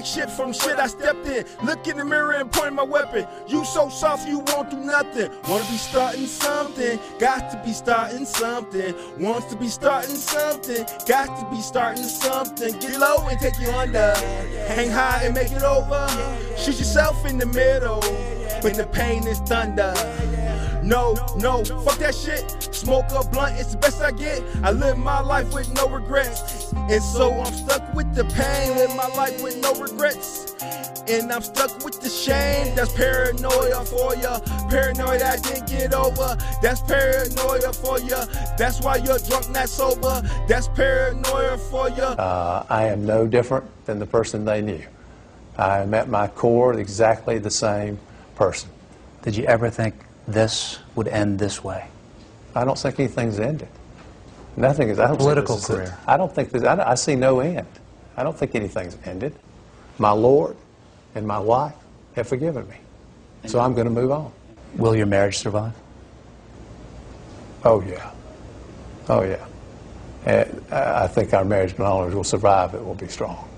like shit from shit I stepped in. Look in the mirror and point my weapon. You so soft, you won't do nothing. Wanna be starting something. Got to be starting something. Wants to be starting something. Got to be starting something. Get low and take you under. Hang high and make it over. Shoot yourself in the middle. When the pain is thunder. No, no, fuck that shit. Smoke a blunt, it's the best I get. I live my life with no regrets. And so I'm stuck with the pain. Live my life with no regrets. And I'm stuck with the shame. That's paranoia for ya. Paranoid I didn't get over. That's paranoia for ya. That's why you're drunk, not sober. That's paranoia for ya. Uh, I am no different than the person they knew. I am at my core exactly the same person. Did you ever think this would end this way? I don't think anything's ended. Nothing is. I don't Political a- career. I don't think this. I, don't- I see no end. I don't think anything's ended. My Lord and my wife have forgiven me, so I'm going to move on. Will your marriage survive? Oh yeah. Oh yeah. And I I think our marriage not only will survive, it will be strong.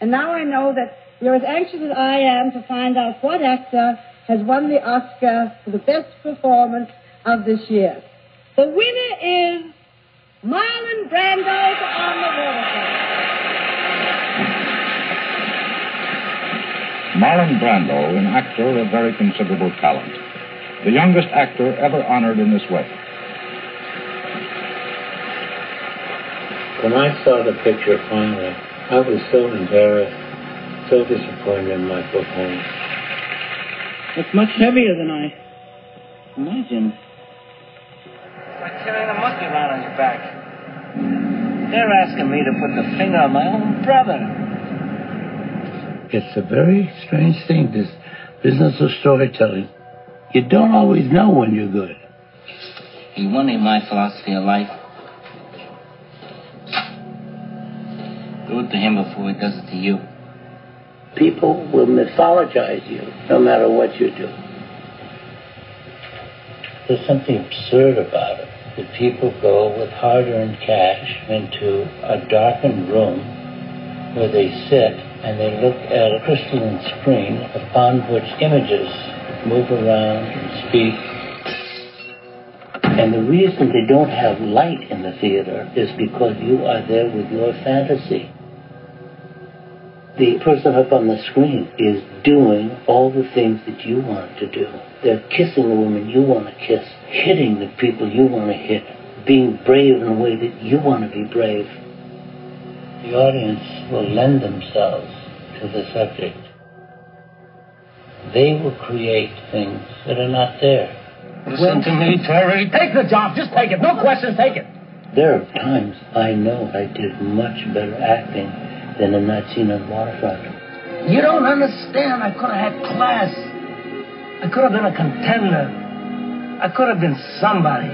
And now I know that you're as anxious as I am to find out what actor has won the Oscar for the best performance of this year. The winner is Marlon Brando On the Waterfront. Marlon Brando, an actor of very considerable talent. The youngest actor ever honored in this way. When I saw the picture finally, I was so embarrassed, so disappointed in my performance. It's much heavier than I imagined. like carrying a monkey around on your back. They're asking me to put the finger on my own brother. It's a very strange thing, this business of storytelling. You don't always know when you're good. You wondering my philosophy of life? Do it to him before he does it to you. People will mythologize you no matter what you do. There's something absurd about it. That people go with hard earned cash into a darkened room where they sit and they look at a crystalline screen upon which images move around and speak. And the reason they don't have light in the theater is because you are there with your fantasy. The person up on the screen is doing all the things that you want to do. They're kissing the woman you want to kiss, hitting the people you want to hit, being brave in a way that you want to be brave. The audience will lend themselves to the subject. They will create things that are not there. Listen to me, Terry. Take the job. Just take it. No questions. Take it. There are times I know I did much better acting than in that scene on the waterfront. You don't understand. I could have had class. I could have been a contender. I could have been somebody.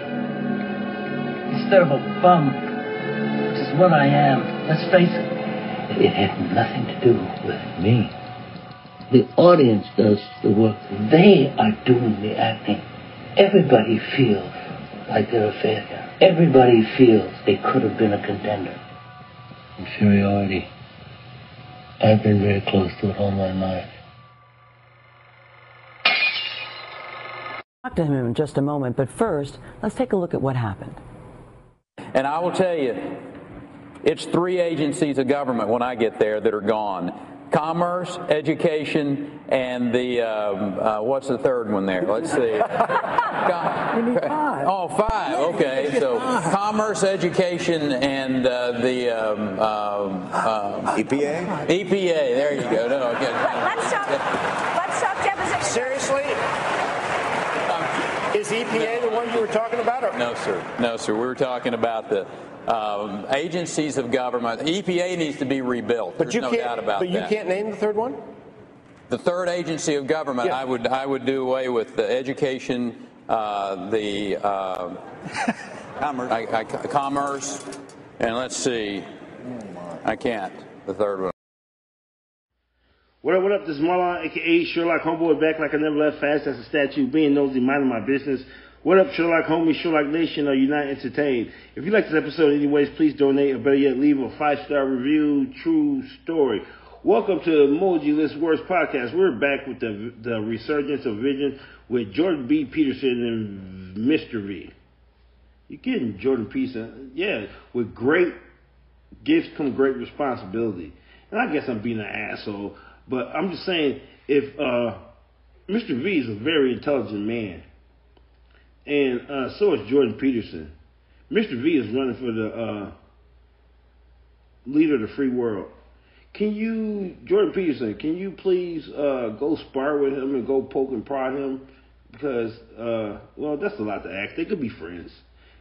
Instead of a bum, which is what I am. Let's face it. It had nothing to do with me. The audience does the work. They are doing the acting. Everybody feels like they're a failure. Everybody feels they could have been a contender. Inferiority. I've been very close to it all my life. Talk to him in just a moment, but first, let's take a look at what happened. And I will tell you, it's three agencies of government when I get there that are gone commerce, education, and the um, uh, what's the third one there? Let's see. five. Oh, five. Okay, so commerce, education, and uh, the um, um, um, EPA. EPA. There you go. No, okay. Let's talk. Let's talk deposition. Seriously? Is EPA the one you were talking about? Or? No, sir. No, sir. We were talking about the um, agencies of government. EPA needs to be rebuilt. But There's you no can't. doubt about but you that. can't name the third one. The third agency of government, Yeah. I would I would do away with the education, uh, the uh, commerce, I, I, commerce, and let's see, I can't. The third one. What up, what up? This is Marlawn, aka Sherlock Homeboy, back like I never left fast as a statue, being nosy, minding my business. What up, Sherlock Homie, Sherlock Nation, Are you not Entertained? If you like this episode anyways, please donate, or better yet, leave a five-star review, true story. Welcome to the Emoji-Less Words Podcast. We're back with the, the resurgence of vision with Jordan B. Peterson and Mr. V. You're getting Jordan Peterson, yeah, with great gifts come great responsibility. And I guess I'm being an asshole, but I'm just saying if uh, Mr. V is a very intelligent man, and uh, so is Jordan Peterson. Mr. V is running for the uh, leader of the free world. Can you, Jordan Peterson, can you please uh, go spar with him and go poke and prod him? Because, uh, well, that's a lot to ask. They could be friends.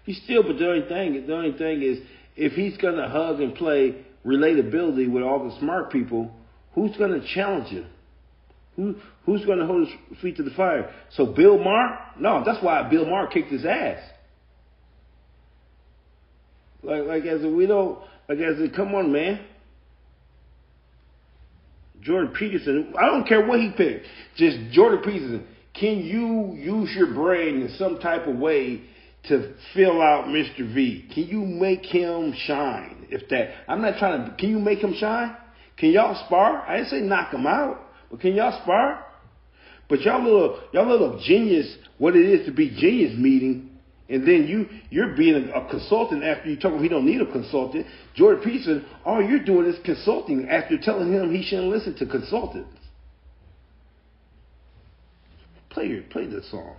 He's still, but the only thing, the only thing is, if he's gonna hug and play relatability with all the smart people, who's gonna challenge him? Who who's gonna hold his feet to the fire? So Bill Maher? No, that's why Bill Maher kicked his ass. Like like as we don't like as if come on man. Jordan Peterson, I don't care what he picked. Just Jordan Peterson. Can you use your brain in some type of way to fill out Mr. V? Can you make him shine? If that, I'm not trying to. Can you make him shine? Can y'all spar? I didn't say knock him out, but can y'all spar? But y'all little, y'all little genius, what it is to be genius meeting, and then you, you're being a, a consultant after you talk about he don't need a consultant. Jordan Peterson, all you're doing is consulting after telling him he shouldn't listen to consultants. Play your, play the song.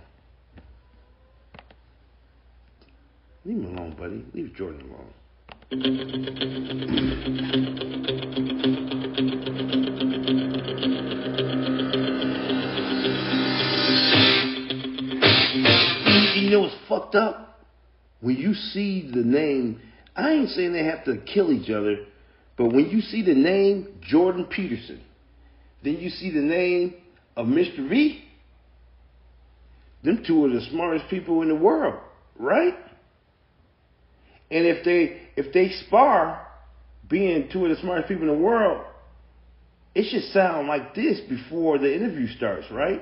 Leave him alone, buddy. Leave Jordan alone. Know what's fucked up? When you see the name, I ain't saying they have to kill each other, but when you see the name Jordan Peterson, then you see the name of Mr. V, them two are the smartest people in the world, right? And if they if they spar, being two of the smartest people in the world, it should sound like this before the interview starts, right? right,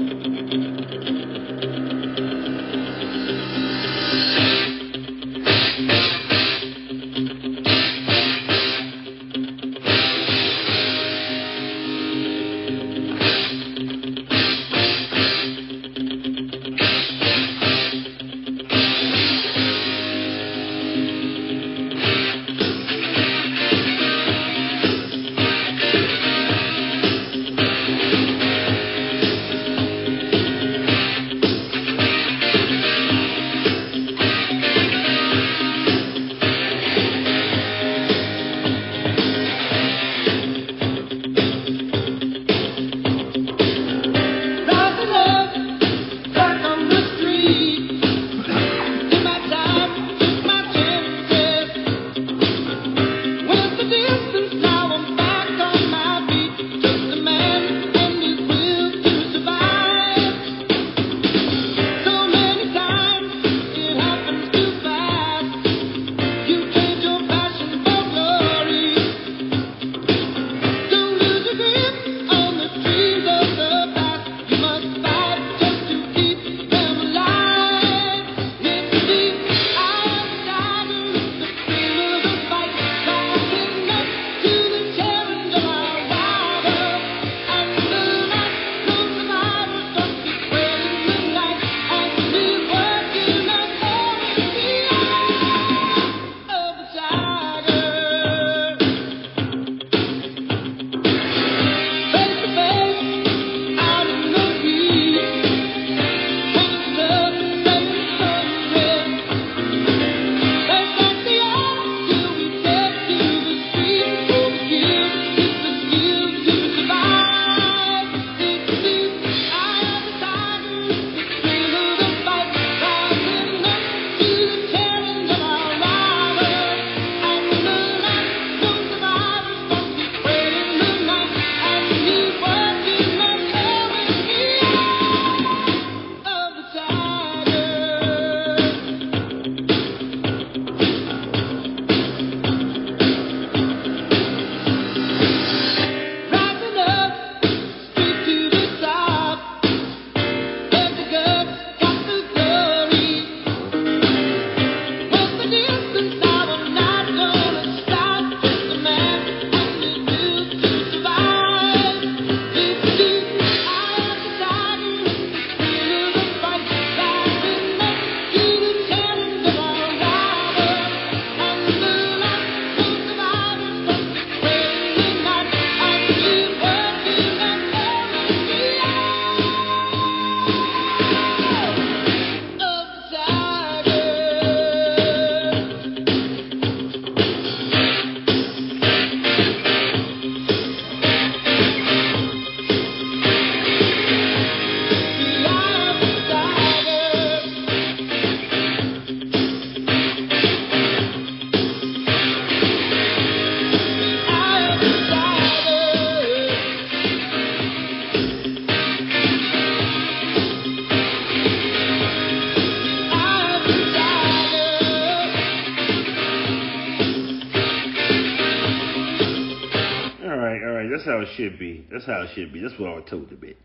should be. That's how it should be. That's what I told the bitch.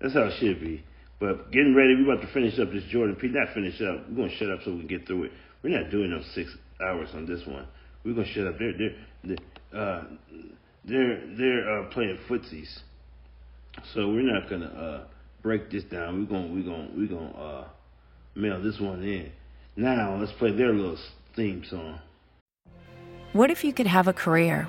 That's how it should be. But getting ready, we're about to finish up this Jordan P. Not finish up. We're gonna shut up so we can get through it. We're not doing no six hours on this one. We're gonna shut up. They're they're they're uh, they're, they're uh, playing footsies, so we're not gonna uh, break this down. We're gonna we're gonna we're gonna uh, mail this one in. Now let's play their little theme song. What if you could have a career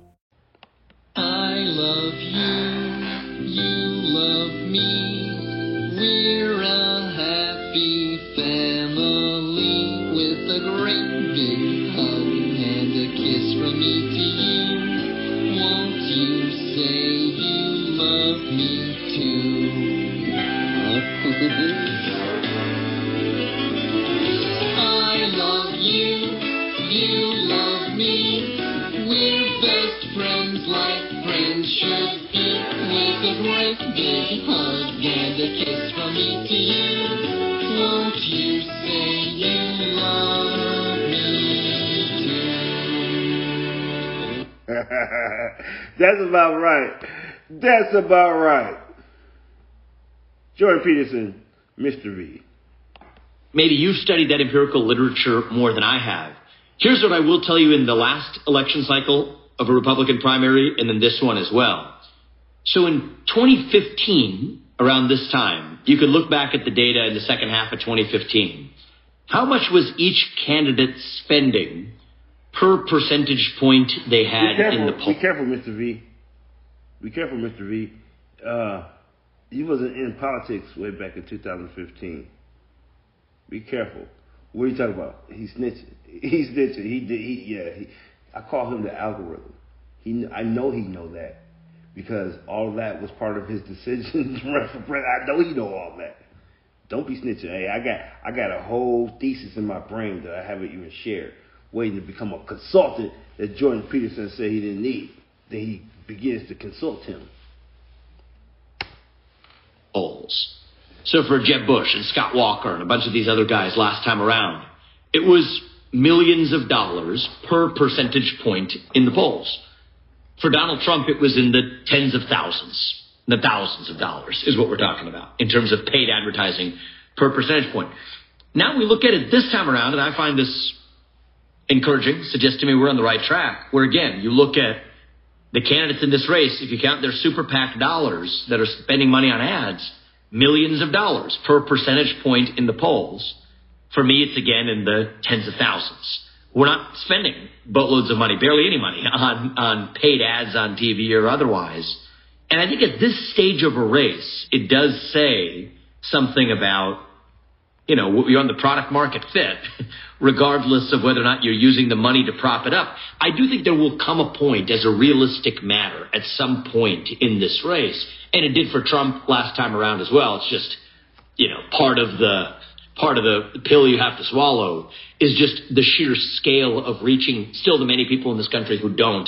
Love you, big hug and a kiss from me to you. Won't you say you love me That's about right. That's about right. Jordan Peterson, Mr. V. Maybe you've studied that empirical literature more than I have. Here's what I will tell you in the last election cycle of a Republican primary and then this one as well. So in 2015, around this time, you could look back at the data in the second half of 2015. How much was each candidate spending per percentage point they had careful, in the poll? Be careful, Mr. V. Be careful, Mr. V. Uh, he wasn't in politics way back in 2015. Be careful. What are you talking about? He's snitching. He's snitching. He did. He yeah. He, I call him the algorithm. He. I know he know that because all that was part of his decision to run for president. I know he know all that. Don't be snitching. Hey, I got I got a whole thesis in my brain that I haven't even shared, waiting to become a consultant that Jordan Peterson said he didn't need. Then he begins to consult him. polls. So for Jeb Bush and Scott Walker and a bunch of these other guys last time around, it was millions of dollars per percentage point in the polls. For Donald Trump, it was in the tens of thousands, the thousands of dollars is what we're talking about in terms of paid advertising per percentage point. Now we look at it this time around, and I find this encouraging, suggests to me we're on the right track. Where again, you look at the candidates in this race, if you count their super PAC dollars that are spending money on ads, millions of dollars per percentage point in the polls. For me, it's again in the tens of thousands. We're not spending boatloads of money, barely any money, on, on paid ads on TV or otherwise. And I think at this stage of a race, it does say something about, you know, you're on the product market fit, regardless of whether or not you're using the money to prop it up. I do think there will come a point as a realistic matter at some point in this race. And it did for Trump last time around as well. It's just, you know, part of the part of the pill you have to swallow is just the sheer scale of reaching still the many people in this country who don't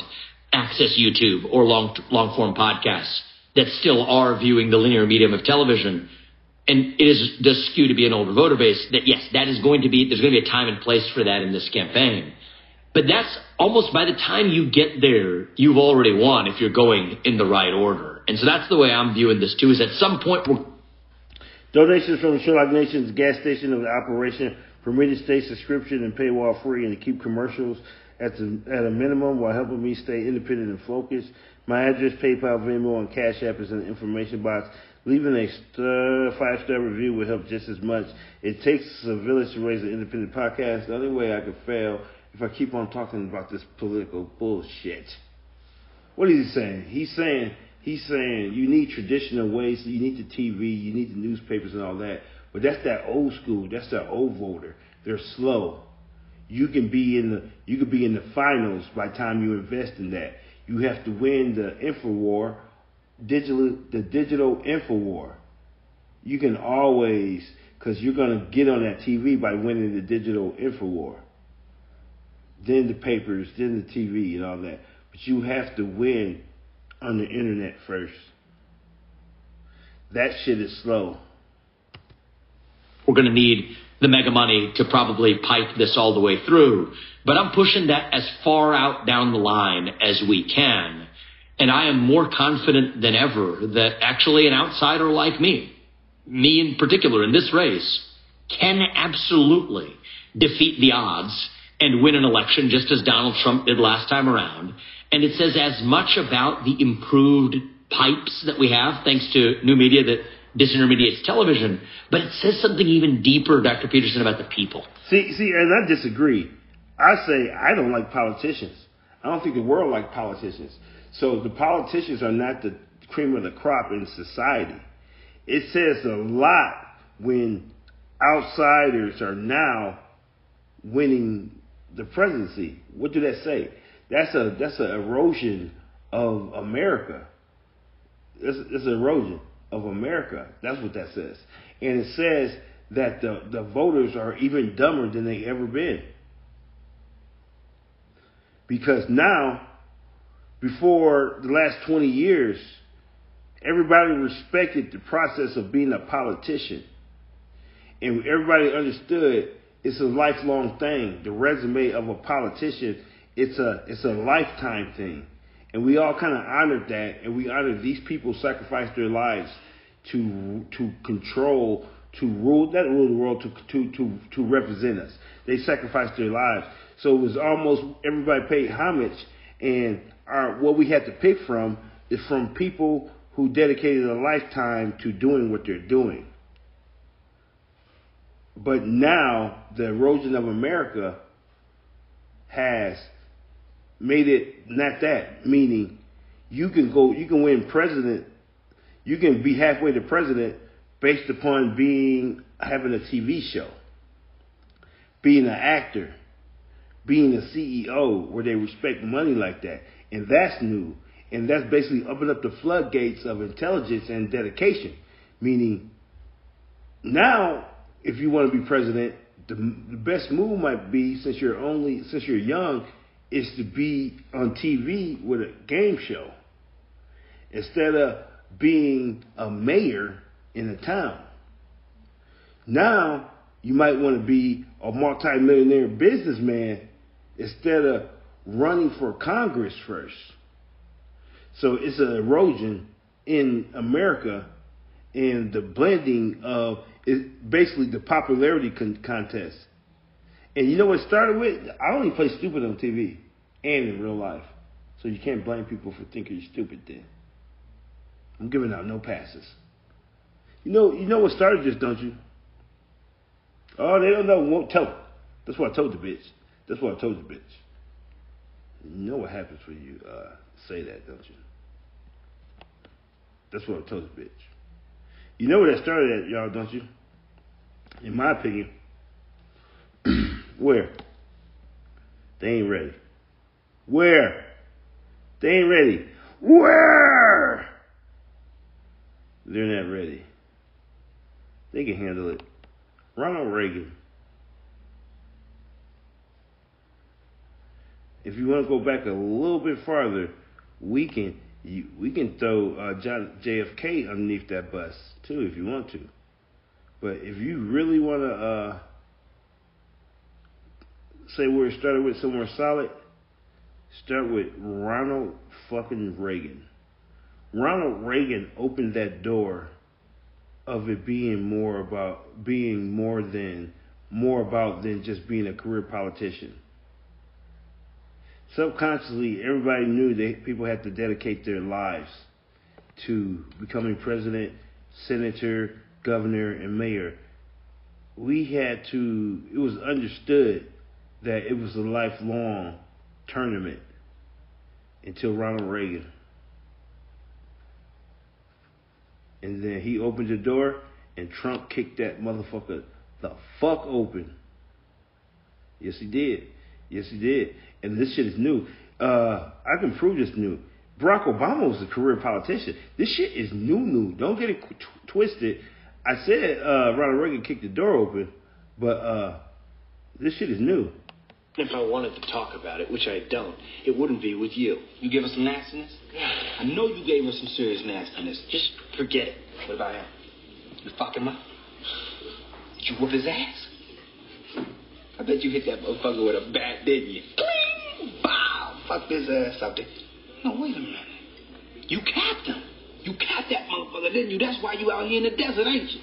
access YouTube or long long form podcasts that still are viewing the linear medium of television. And it is does skew to be an older voter base that yes, that is going to be there's going to be a time and place for that in this campaign. But that's almost by the time you get there, you've already won if you're going in the right order. And so that's the way I'm viewing this too, is at some point we're Donations from the Sherlock Nation's gas station of the operation permit to stay subscription and paywall free and to keep commercials at, the, at a minimum while helping me stay independent and focused. My address, PayPal, Venmo, and Cash App is in the information box. Leaving a star, five-star review would help just as much. It takes a village to raise an independent podcast. The only way I could fail if I keep on talking about this political bullshit. What is he saying? He's saying he's saying you need traditional ways. You need the TV, you need the newspapers and all that. But that's that old school. That's that old voter. They're slow. You can be in the you could be in the finals by the time you invest in that. You have to win the info war digital the digital info war. You can always because you're gonna get on that TV by winning the digital info war. Then the papers, then the TV, and all that. But you have to win on the internet first. That shit is slow. We're going to need the mega money to probably pipe this all the way through. But I'm pushing that as far out down the line as we can. And I am more confident than ever that actually an outsider like me, me in particular in this race, can absolutely defeat the odds and win an election just as Donald Trump did last time around. And it says as much about the improved pipes that we have, thanks to new media that disintermediates television, but it says something even deeper, Dr. Peterson, about the people. See, see, and I disagree. I say I don't like politicians. I don't think the world like politicians. So the politicians are not the cream of the crop in society. It says a lot when outsiders are now winning the presidency. What do that say? That's a that's an erosion of America. It's, it's an erosion of America. That's what that says. And it says that the, the voters are even dumber than they ever been. Because now, before the last 20 years, everybody respected the process of being a politician. And everybody understood it's a lifelong thing. The resume of a politician, it's a it's a lifetime thing. And we all kind of honored that, and we honored these people sacrificed their lives to to control, to rule, not rule the world, to to to to represent us. They sacrificed their lives, so it was almost everybody paid homage, and our what we had to pick from is from people who dedicated a lifetime to doing what they're doing. But now the erosion of America has made it not that, meaning you can go, you can win president, you can be halfway to president based upon being, having a TV show, being an actor, being a CEO where they respect money like that. And that's new. And that's basically opened up the floodgates of intelligence and dedication. Meaning, now, if you want to be president, the, the best move might be, since you're only, since you're young, is to be on TV with a game show instead of being a mayor in a town. Now you might want to be a multimillionaire businessman instead of running for Congress first. So it's an erosion in America and the blending of it, basically the popularity con- contest. And you know what started with? I only play stupid on TV and in real life. So you can't blame people for thinking you're stupid then. I'm giving out no passes. You know, you know what started this, don't you? Oh, they don't know, won't tell. That's what I told the bitch. That's what I told the bitch. You know what happens when you uh, say that, don't you? That's what I told the bitch. You know where that started at, y'all, don't you? In my opinion, where? They ain't ready. Where? They ain't ready. Where? They're not ready. They can handle it. Ronald Reagan. If you want to go back a little bit farther, we can you, we can throw uh, JFK underneath that bus too if you want to. But if you really want to uh, say where it started with somewhere solid, start with Ronald fucking Reagan. Ronald Reagan opened that door of it being more about being more than more about than just being a career politician. Subconsciously, everybody knew that people had to dedicate their lives to becoming president, senator, governor, and mayor. We had to, it was understood that it was a lifelong tournament until Ronald Reagan. And then he opened the door and Trump kicked that motherfucker the fuck open. Yes, he did. Yes, he did. And this shit is new. Uh, I can prove this new. Barack Obama was a career politician. This shit is new, new. Don't get it tw- twisted. I said uh, Ronald Reagan kicked the door open, but uh, this shit is new. If I wanted to talk about it, which I don't, it wouldn't be with you. You give us some nastiness? I know you gave us some serious nastiness. Just forget it. What about him? You fuck him up? Did you whoop his ass? I bet you hit that motherfucker with a bat, didn't you? Bow! Fuck his ass up there. No, wait a minute. You capped him. You capped that motherfucker, didn't you? That's why you out here in the desert, ain't you?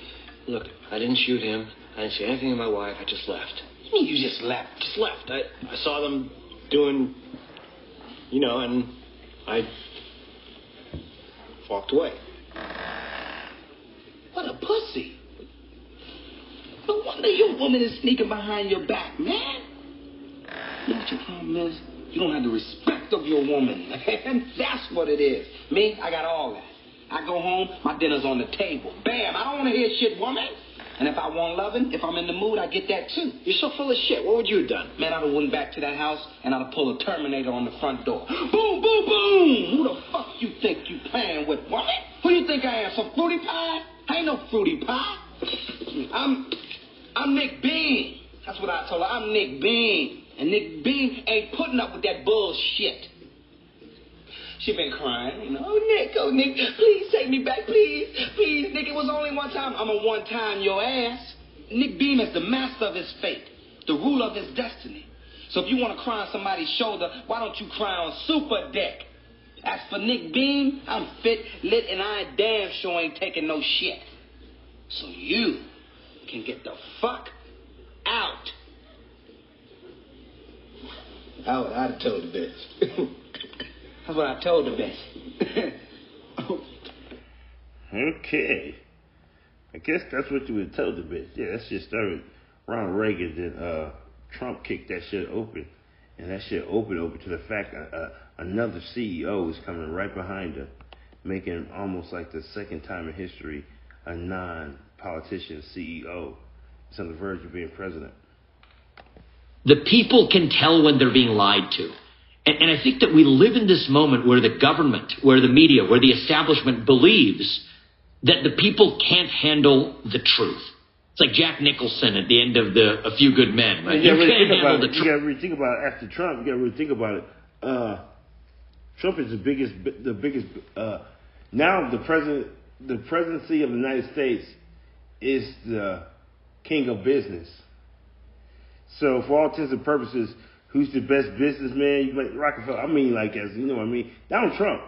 Look, I didn't shoot him. I didn't say anything to my wife. I just left. You mean you just left? Just left? I, I saw them doing, you know, and I walked away. What a pussy. No wonder your woman is sneaking behind your back, man. You know what your problem is? You don't have the respect of your woman, man. That's what it is. Me, I got all that. I go home, my dinner's on the table. Bam, I don't want to hear shit, woman. And if I want loving, if I'm in the mood, I get that too. You're so full of shit. What would you have done? Man, I'd have went back to that house and I'd have pulled a Terminator on the front door. Boom, boom, boom! Who the fuck you think you playing with, woman? Who do you think I am, some fruity pie? I ain't no fruity pie. I'm, I'm Nick Bean. That's what I told her. I'm Nick Bean. And Nick Bean ain't putting up with that bullshit. She been crying, you know. Oh, Nick, oh, Nick, please take me back, please. Please, Nick, it was only one time. I'm a one time your ass. Nick Beam is the master of his fate, the ruler of his destiny. So if you want to cry on somebody's shoulder, why don't you cry on Super Deck? As for Nick Beam, I'm fit, lit, and I damn sure ain't taking no shit. So you can get the fuck out. That's what I told the bitch. That's what I told the bitch. Okay. I guess that's what you would tell the bitch. Yeah, that shit started Ronald Reagan, then uh, Trump kicked that shit open. And that shit opened over to the fact that uh, another CEO is coming right behind her, making almost like the second time in history a non politician CEO is on the verge of being president. The people can tell when they're being lied to. And, and I think that we live in this moment where the government, where the media, where the establishment believes that the people can't handle the truth. It's like Jack Nicholson at the end of the A Few Good Men, right? You, You, really can't handle the it. You gotta really think about it after Trump. You gotta really think about it. Uh, Trump is the biggest, the biggest. Uh, now the president, the presidency of the United States is the king of business. So for all intents and purposes, who's the best businessman? You like Rockefeller. I mean, like as you know, what I mean Donald Trump.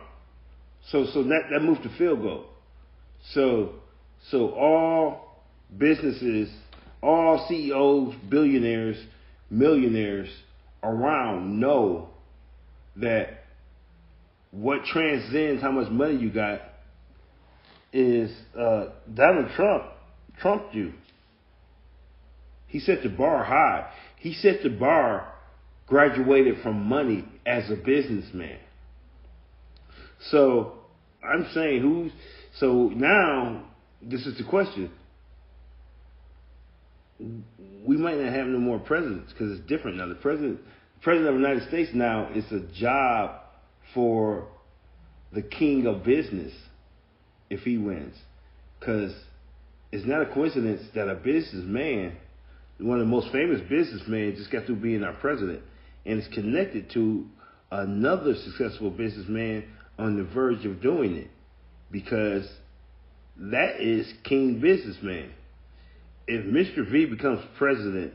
So so that that moved the field goal. So so all businesses, all CEOs, billionaires, millionaires around know that what transcends how much money you got is uh, Donald Trump trumped you. He set the bar high. He set the bar graduated from money as a businessman. So I'm saying who's so now this is the question. We might not have no more presidents because it's different now. The president, president of the United States now is a job for the king of business if he wins, because it's not a coincidence that a businessman, one of the most famous businessmen, just got through being our president, and is connected to another successful businessman on the verge of doing it, because that is king businessman. If Mr. V becomes president,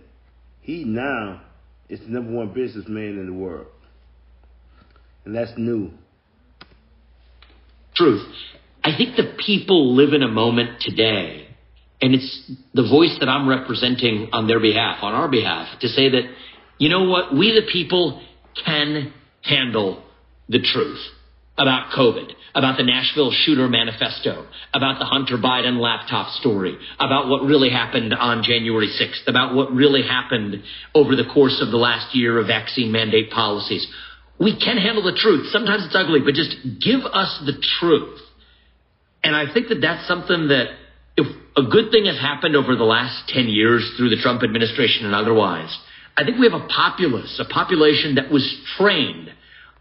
he now is the number one businessman in the world, and that's new. truth. I think the people live in a moment today, and it's the voice that I'm representing on their behalf, on our behalf, to say that, you know what, we the people can handle the truth about COVID, about the Nashville shooter manifesto, about the Hunter Biden laptop story, about what really happened on January 6th, about what really happened over the course of the last year of vaccine mandate policies. We can handle the truth. Sometimes it's ugly, but just give us the truth. And I think that that's something that a good thing has happened over the last 10 years through the Trump administration and otherwise, I think we have a populace, a population that was trained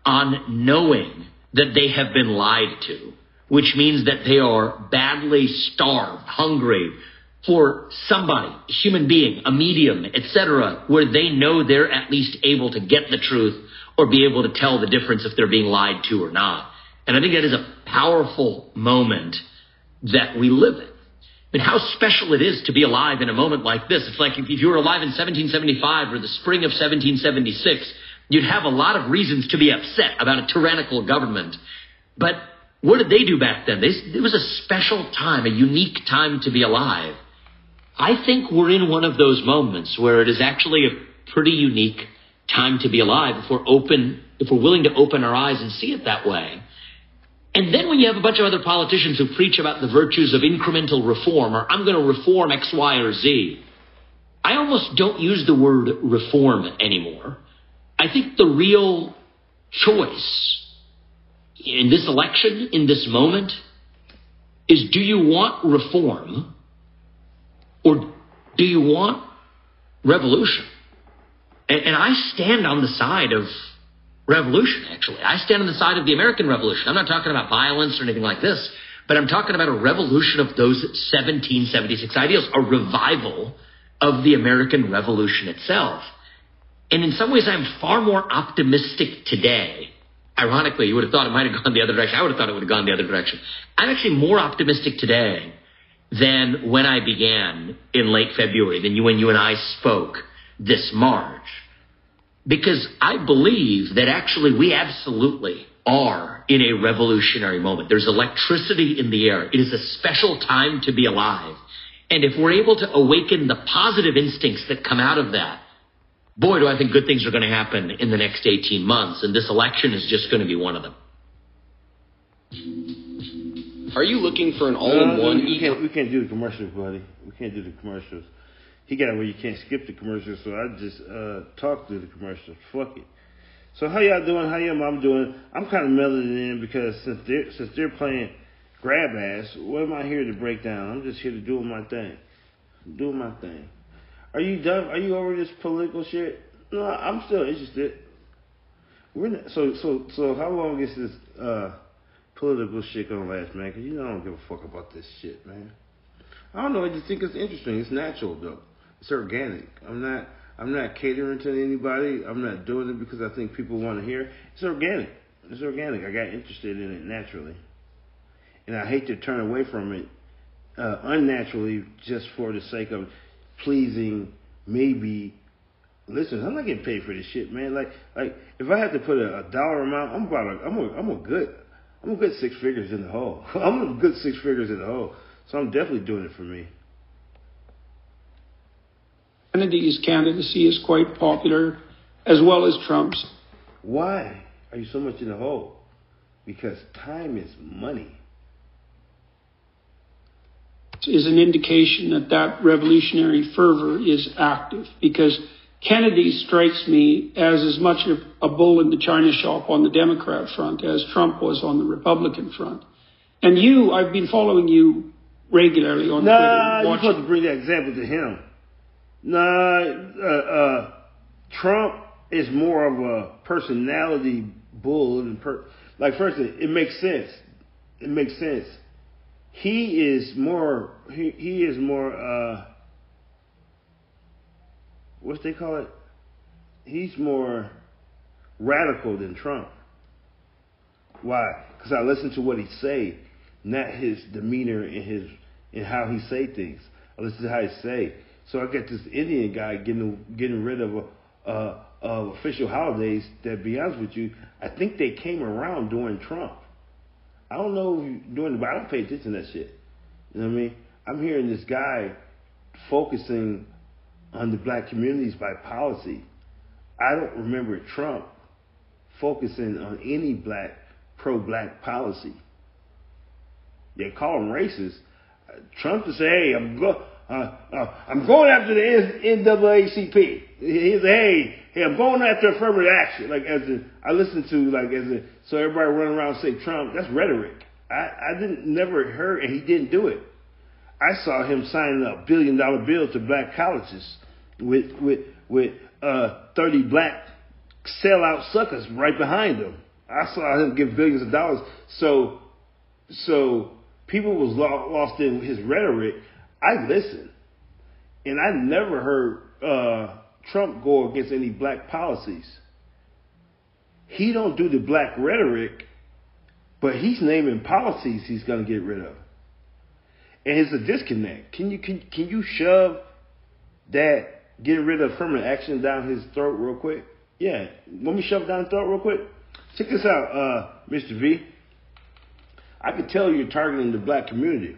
on knowing that they have been lied to, which means that they are badly starved, hungry for somebody, a human being, a medium, etc., where they know they're at least able to get the truth or be able to tell the difference if they're being lied to or not. And I think that is a powerful moment that we live in. Mean, how special it is to be alive in a moment like this. It's like if you were alive in 1775 or the spring of 1776, you'd have a lot of reasons to be upset about a tyrannical government. But what did they do back then? They, it was a special time, a unique time to be alive. I think we're in one of those moments where it is actually a pretty unique time to be alive if we're open, if we're willing to open our eyes and see it that way. And then when you have a bunch of other politicians who preach about the virtues of incremental reform or I'm going to reform X, Y, or Z, I almost don't use the word reform anymore. I think the real choice in this election, in this moment, is do you want reform or do you want revolution? And, and I stand on the side of revolution, actually. I stand on the side of the American Revolution. I'm not talking about violence or anything like this, but I'm talking about a revolution of those 1776 ideals, a revival of the American Revolution itself. And in some ways, I'm far more optimistic today. Ironically, you would have thought it might have gone the other direction. I would have thought it would have gone the other direction. I'm actually more optimistic today than when I began in late February, than you, when you and I spoke this March. Because I believe that actually we absolutely are in a revolutionary moment. There's electricity in the air. It is a special time to be alive. And if we're able to awaken the positive instincts that come out of that, boy, do I think good things are going to happen in the next 18 months. And this election is just going to be one of them. Are you looking for an all-in-one? No, no, we can't. We can't do the commercials, buddy. We can't do the commercials. He got where you can't skip the commercials, so I just uh, talk through the commercials. Fuck it. So how y'all doing? How y'all mom doing? I'm kind of melded in because since they're since they're playing grab ass, what am I here to break down? I'm just here to do my thing, doing my thing. Are you done? Are you over this political shit? No, I'm still interested. We're not, so so so. How long is this uh, political shit gonna last, man? Because you know I don't give a fuck about this shit, man. I don't know. I just think it's interesting. It's natural though. It's organic. I'm not. I'm not catering to anybody. I'm not doing it because I think people want to hear. It's organic. It's organic. I got interested in it naturally, and I hate to turn away from it uh, unnaturally just for the sake of pleasing maybe listeners. I'm not getting paid for this shit, man. Like, like if I had to put a, a dollar amount, I'm about a, I'm a, I'm a good, I'm a good six figures in the hole. I'm a good six figures in the hole. So I'm definitely doing it for me. Kennedy's candidacy is quite popular, as well as Trump's. Why are you so much in the hole? Because time is money. Is an indication that that revolutionary fervor is active because Kennedy strikes me as as much a, a bull in the china shop on the Democrat front as Trump was on the Republican front. And you, I've been following you regularly on nah, Twitter. you're supposed to bring that example to him. Nah, uh, uh, Trump is more of a personality bull. And per- like, first, it, makes sense. It makes sense. He is more. He he is more. uh What they call it? He's more radical than Trump. Why? Because I listen to what he say, not his demeanor and his and how he say things. I listen to how he say. So I got this Indian guy getting getting rid of a, uh, of official holidays. That, be honest with you, I think they came around during Trump. I don't know it, but I don't pay attention to that shit. You know what I mean? I'm hearing this guy focusing on the black communities by policy. I don't remember Trump focusing on any black pro-black policy. They call him racist. Trump to say, "Hey, I'm go, uh, uh, I'm going after the NAACP." He say, "Hey, hey, I'm going after affirmative action." Like as a, I listen to like as a, so everybody running around say Trump. That's rhetoric. I I didn't never heard, and he didn't do it. I saw him signing a billion dollar bill to black colleges with with with uh, 30 black sellout suckers right behind him. I saw him give billions of dollars. So, so people was lo- lost in his rhetoric. I listen, and I never heard uh, Trump go against any black policies. He don't do the black rhetoric, but he's naming policies he's going to get rid of. And it's a disconnect. Can you can can you shove that getting rid of affirmative action down his throat real quick? Yeah, let me shove down his throat real quick. Check this out, uh, Mr. V. I can tell you're targeting the black community.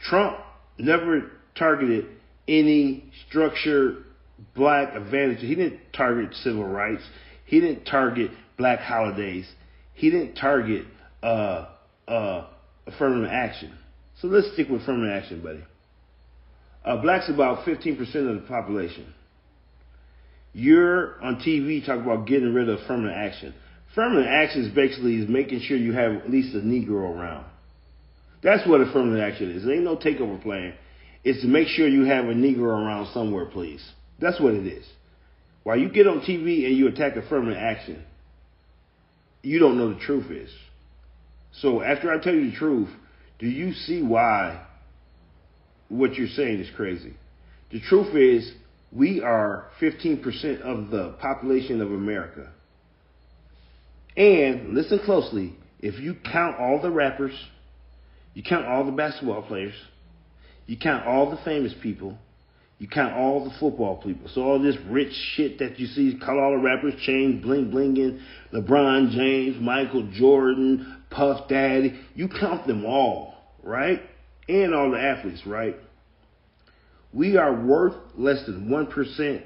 Trump never targeted any structured black advantage. He didn't target civil rights. He didn't target black holidays. He didn't target uh, uh, affirmative action. So let's stick with affirmative action, buddy. Uh, blacks about 15% of the population. You're on TV talking about getting rid of affirmative action. Affirmative action is basically is making sure you have at least a Negro around. That's what affirmative action is. It ain't no takeover plan. It's to make sure you have a Negro around somewhere, please. That's what it is. While you get on TV and you attack affirmative action, you don't know the truth is. So after I tell you the truth, do you see why what you're saying is crazy? The truth is we are 15% of the population of America. And listen closely, if you count all the rappers, you count all the basketball players, you count all the famous people, you count all the football people. So all this rich shit that you see, call all the rappers, chain, bling blinging, LeBron James, Michael Jordan, Puff Daddy, you count them all, right? And all the athletes, right? We are worth less than 1%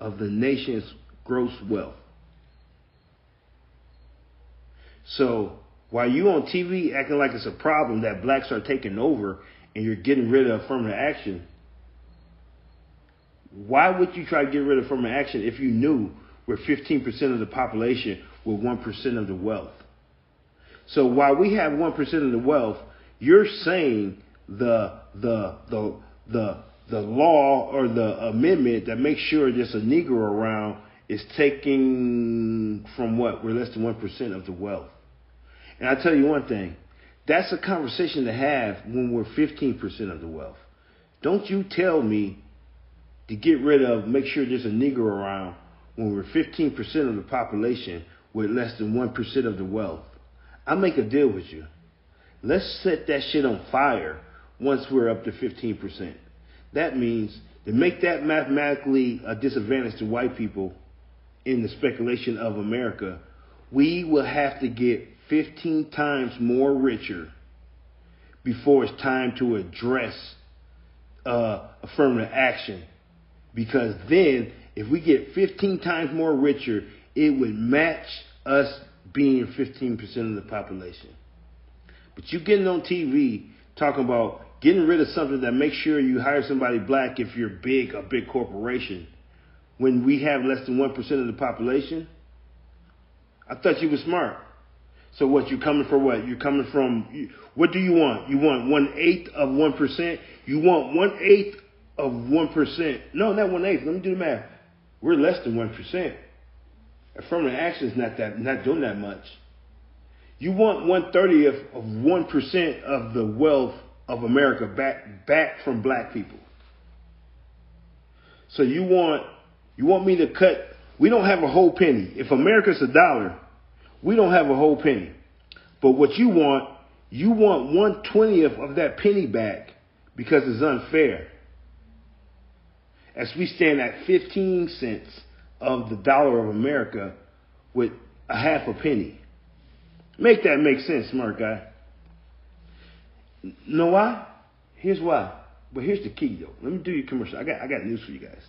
of the nation's gross wealth. So while you on TV acting like it's a problem that blacks are taking over and you're getting rid of affirmative action, why would you try to get rid of affirmative action if you knew we're 15% of the population with 1% of the wealth? So while we have 1% of the wealth, you're saying the the the the the law or the amendment that makes sure there's a Negro around is taking from what? We're less than 1% of the wealth. And I tell you one thing, that's a conversation to have when we're 15% of the wealth. Don't you tell me to get rid of, make sure there's a Negro around when we're 15% of the population with less than 1% of the wealth. I'll make a deal with you. Let's set that shit on fire once we're up to 15%. That means to make that mathematically a disadvantage to white people in the speculation of America, we will have to get 15 times more richer before it's time to address uh, affirmative action. Because then, if we get 15 times more richer, it would match us being 15% of the population. But you getting on TV talking about getting rid of something that makes sure you hire somebody black if you're big, a big corporation, when we have less than 1% of the population? I thought you were smart. So what, you coming for what? You're coming from, you, what do you want? You want one eighth of 1%? You want one eighth of 1%? No, not one eighth. Let me do the math. We're less than 1%. Affirmative action is not that, not doing that much. You want one thirtieth of 1% of the wealth of America back, back from black people. So you want, you want me to cut, we don't have a whole penny. If America's a dollar, we don't have a whole penny. But what you want, you want one twentieth of that penny back because it's unfair. As we stand at 15 cents of the dollar of America with a half a penny. Make that make sense, smart guy. Know why? Here's why. But here's the key, though. Let me do your commercial. I got I got news for you guys.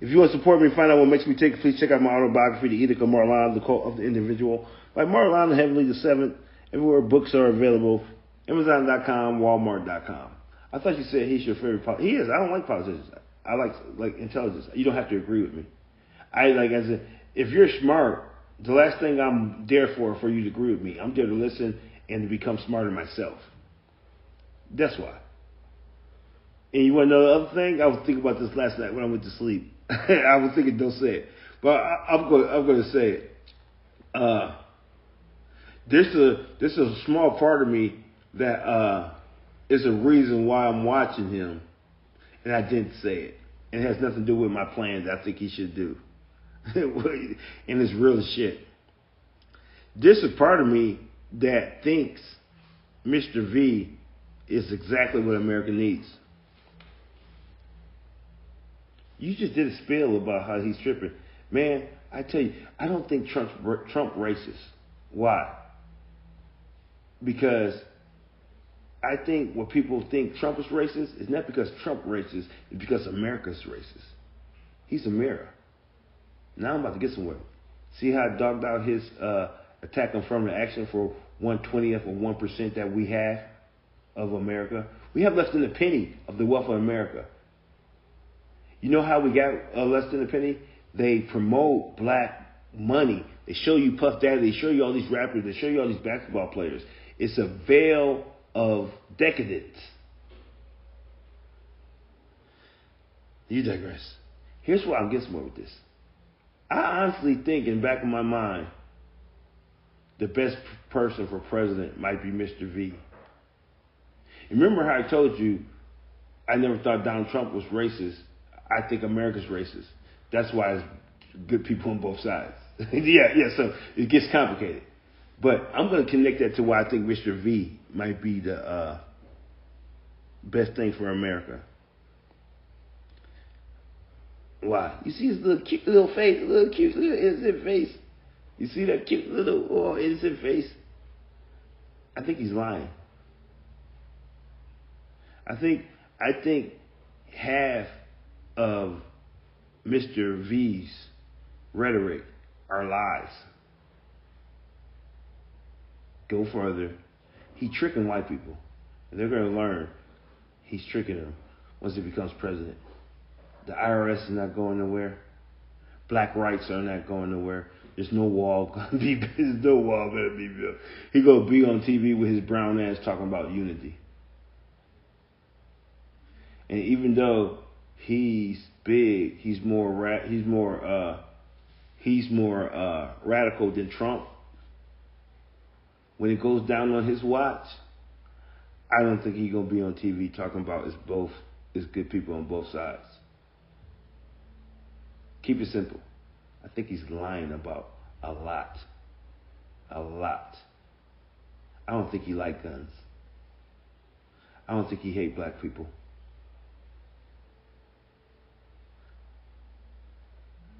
If you want to support me and find out what makes me tick, please check out my autobiography, The Edict of Marlawn, The Cult of the Individual, by Marlawn Heavenly the Seventh. Everywhere books are available. Amazon.com, Walmart.com. I thought you said he's your favorite. He is. I don't like politicians. I like like intelligence. You don't have to agree with me. I like as a, if you're smart, the last thing I'm there for for you to agree with me. I'm there to listen and to become smarter myself. That's why. And you want to know the other thing? I was thinking about this last night when I went to sleep. I was thinking, don't say it, but I, I'm going. I'm going to say it. uh, this is this is a small part of me that uh, is a reason why I'm watching him, and I didn't say it. And it has nothing to do with my plans. I think he should do, and it's real shit. This is part of me that thinks Mr. V is exactly what America needs. You just did a spiel about how he's tripping. Man, I tell you, I don't think Trump's Trump racist. Why? Because I think what people think Trump is racist is not because Trump racist, it's because America's racist. He's a mirror. Now I'm about to get somewhere. See how I dogged out his uh, attack on affirmative action for one twentieth or one percent that we have of America? We have less than a penny of the wealth of America. You know how we got uh, less than a penny? They promote black money. They show you Puff Daddy. They show you all these rappers. They show you all these basketball players. It's a veil of decadence. You digress. Here's where I'm getting somewhere with this. I honestly think in the back of my mind, the best person for president might be Mr. V. Remember how I told you I never thought Donald Trump was racist. I think America's racist. That's why it's good people on both sides. yeah, yeah, so it gets complicated. But I'm going to connect that to why I think Mr. V might be the uh, best thing for America. Why? You see his little cute little face, little cute little innocent face. You see that cute little oh, innocent face? I think he's lying. I think I think half of Mr. V's rhetoric are lies. Go further. He's tricking white people. And they're going to learn he's tricking them once he becomes president. The IRS is not going nowhere. Black rights are not going nowhere. There's no wall gonna be. There's no wall gonna be built. He gonna be on TV with his brown ass talking about unity. And even though he's big, he's more ra- he's more uh, he's more uh, radical than Trump. When it goes down on his watch, I don't think he's gonna be on TV talking about it's both it's good people on both sides. Keep it simple. I think he's lying about a lot. A lot. I don't think he like guns. I don't think he hate black people.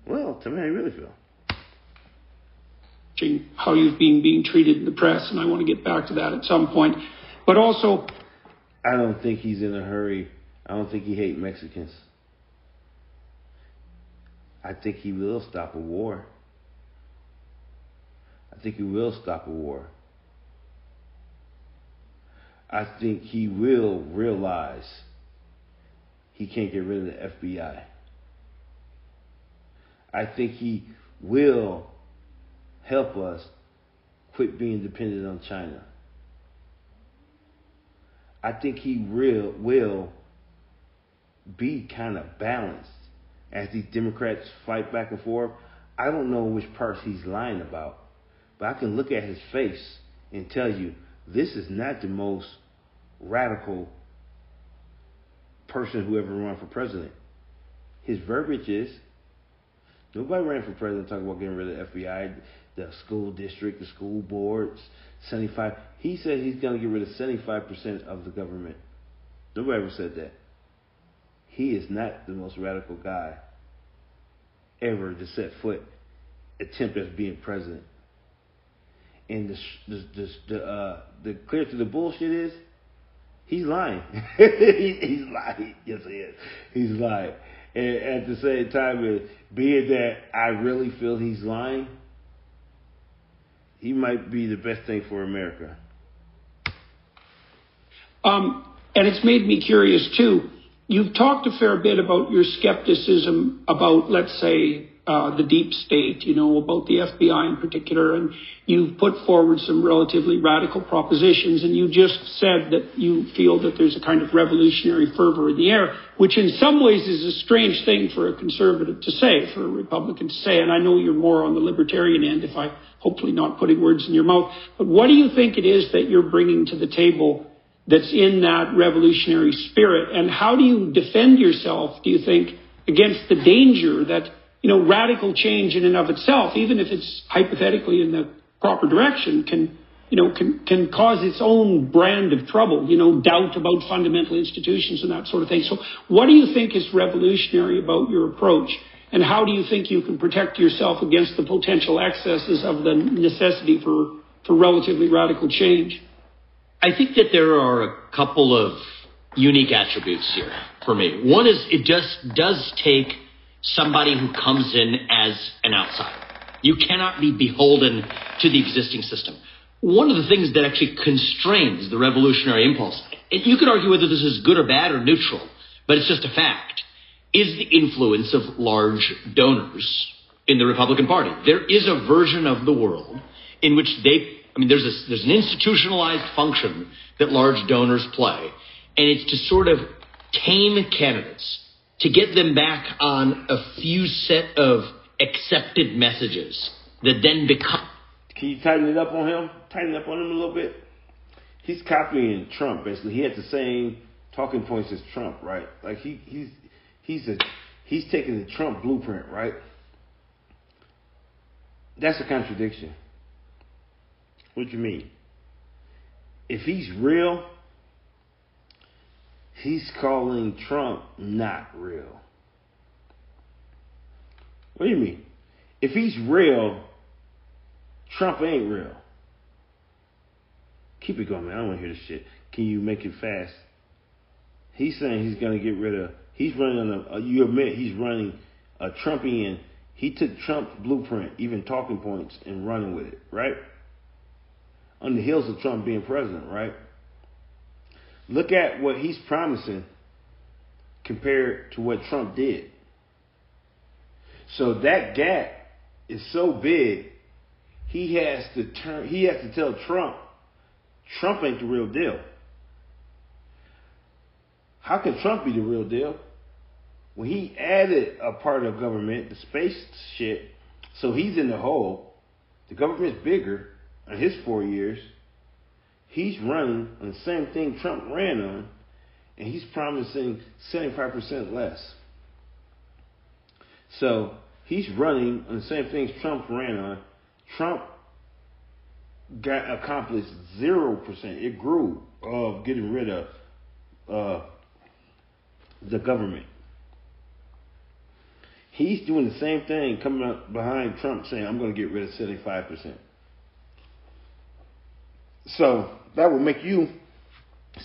Well, tell me how you really feel. How you've been being treated in the press, and I want to get back to that at some point. But also, I don't think he's in a hurry. I don't think he hates Mexicans. I think he will stop a war. I think he will stop a war. I think he will realize he can't get rid of the FBI. I think he will help us quit being dependent on China. I think he real will be kind of balanced as these Democrats fight back and forth. I don't know which parts he's lying about, but I can look at his face and tell you this is not the most radical person who ever run for president. His verbiage is Nobody ran for president talking about getting rid of the FBI, the school district, the school boards, 75. He said he's going to get rid of 75% of the government. Nobody ever said that. He is not the most radical guy ever to set foot, attempt at being president. And the the the the, uh, the clear to the bullshit is, he's lying. he, he's lying. Yes, he is. He's lying. And at the same time, being that I really feel he's lying, he might be the best thing for America. Um, and it's made me curious too. You've talked a fair bit about your skepticism about, let's say, uh, the deep state, you know, about the FBI in particular, and you've put forward some relatively radical propositions, and you just said that you feel that there's a kind of revolutionary fervor in the air, which in some ways is a strange thing for a conservative to say, for a Republican to say, and I know you're more on the libertarian end, if I hopefully not putting words in your mouth, but what do you think it is that you're bringing to the table that's in that revolutionary spirit, and how do you defend yourself, do you think, against the danger that you know, radical change in and of itself, even if it's hypothetically in the proper direction, can, you know, can, can cause its own brand of trouble, you know, doubt about fundamental institutions and that sort of thing. So what do you think is revolutionary about your approach? And how do you think you can protect yourself against the potential excesses of the necessity for, for relatively radical change? I think that there are a couple of unique attributes here for me. One is it just does take somebody who comes in as an outsider. You cannot be beholden to the existing system. One of the things that actually constrains the revolutionary impulse, and you could argue whether this is good or bad or neutral, but it's just a fact, is the influence of large donors in the Republican Party. There is a version of the world in which they, I mean, there's, a, there's an institutionalized function that large donors play, and it's to sort of tame candidates to get them back on a few set of accepted messages that then become. Can you tighten it up on him? Tighten it up on him a little bit. He's copying Trump basically. He had the same talking points as Trump, right? Like he he's he's a he's taking the Trump blueprint, right? That's a contradiction. What do you mean? If he's real, he's calling Trump not real. What do you mean? If he's real, Trump ain't real. Keep it going, man. I don't want to hear this shit. Can you make it fast? He's saying he's going to get rid of. He's running a. Uh, you admit he's running a Trumpian. He took Trump's blueprint, even talking points, and running with it, right? On the heels of Trump being president, right? Look at what he's promising compared to what Trump did. So that gap is so big, he has to turn he has to tell Trump, Trump ain't the real deal. How can Trump be the real deal? When he added a part of government, the space shit, so he's in the hole. The government's bigger in his four years he's running on the same thing Trump ran on, and he's promising 75% less. So he's running on the same things Trump ran on. Trump got accomplished zero percent. It grew of getting rid of uh, the government. He's doing the same thing, coming up behind Trump, saying, "I'm going to get rid of 75 percent." So that will make you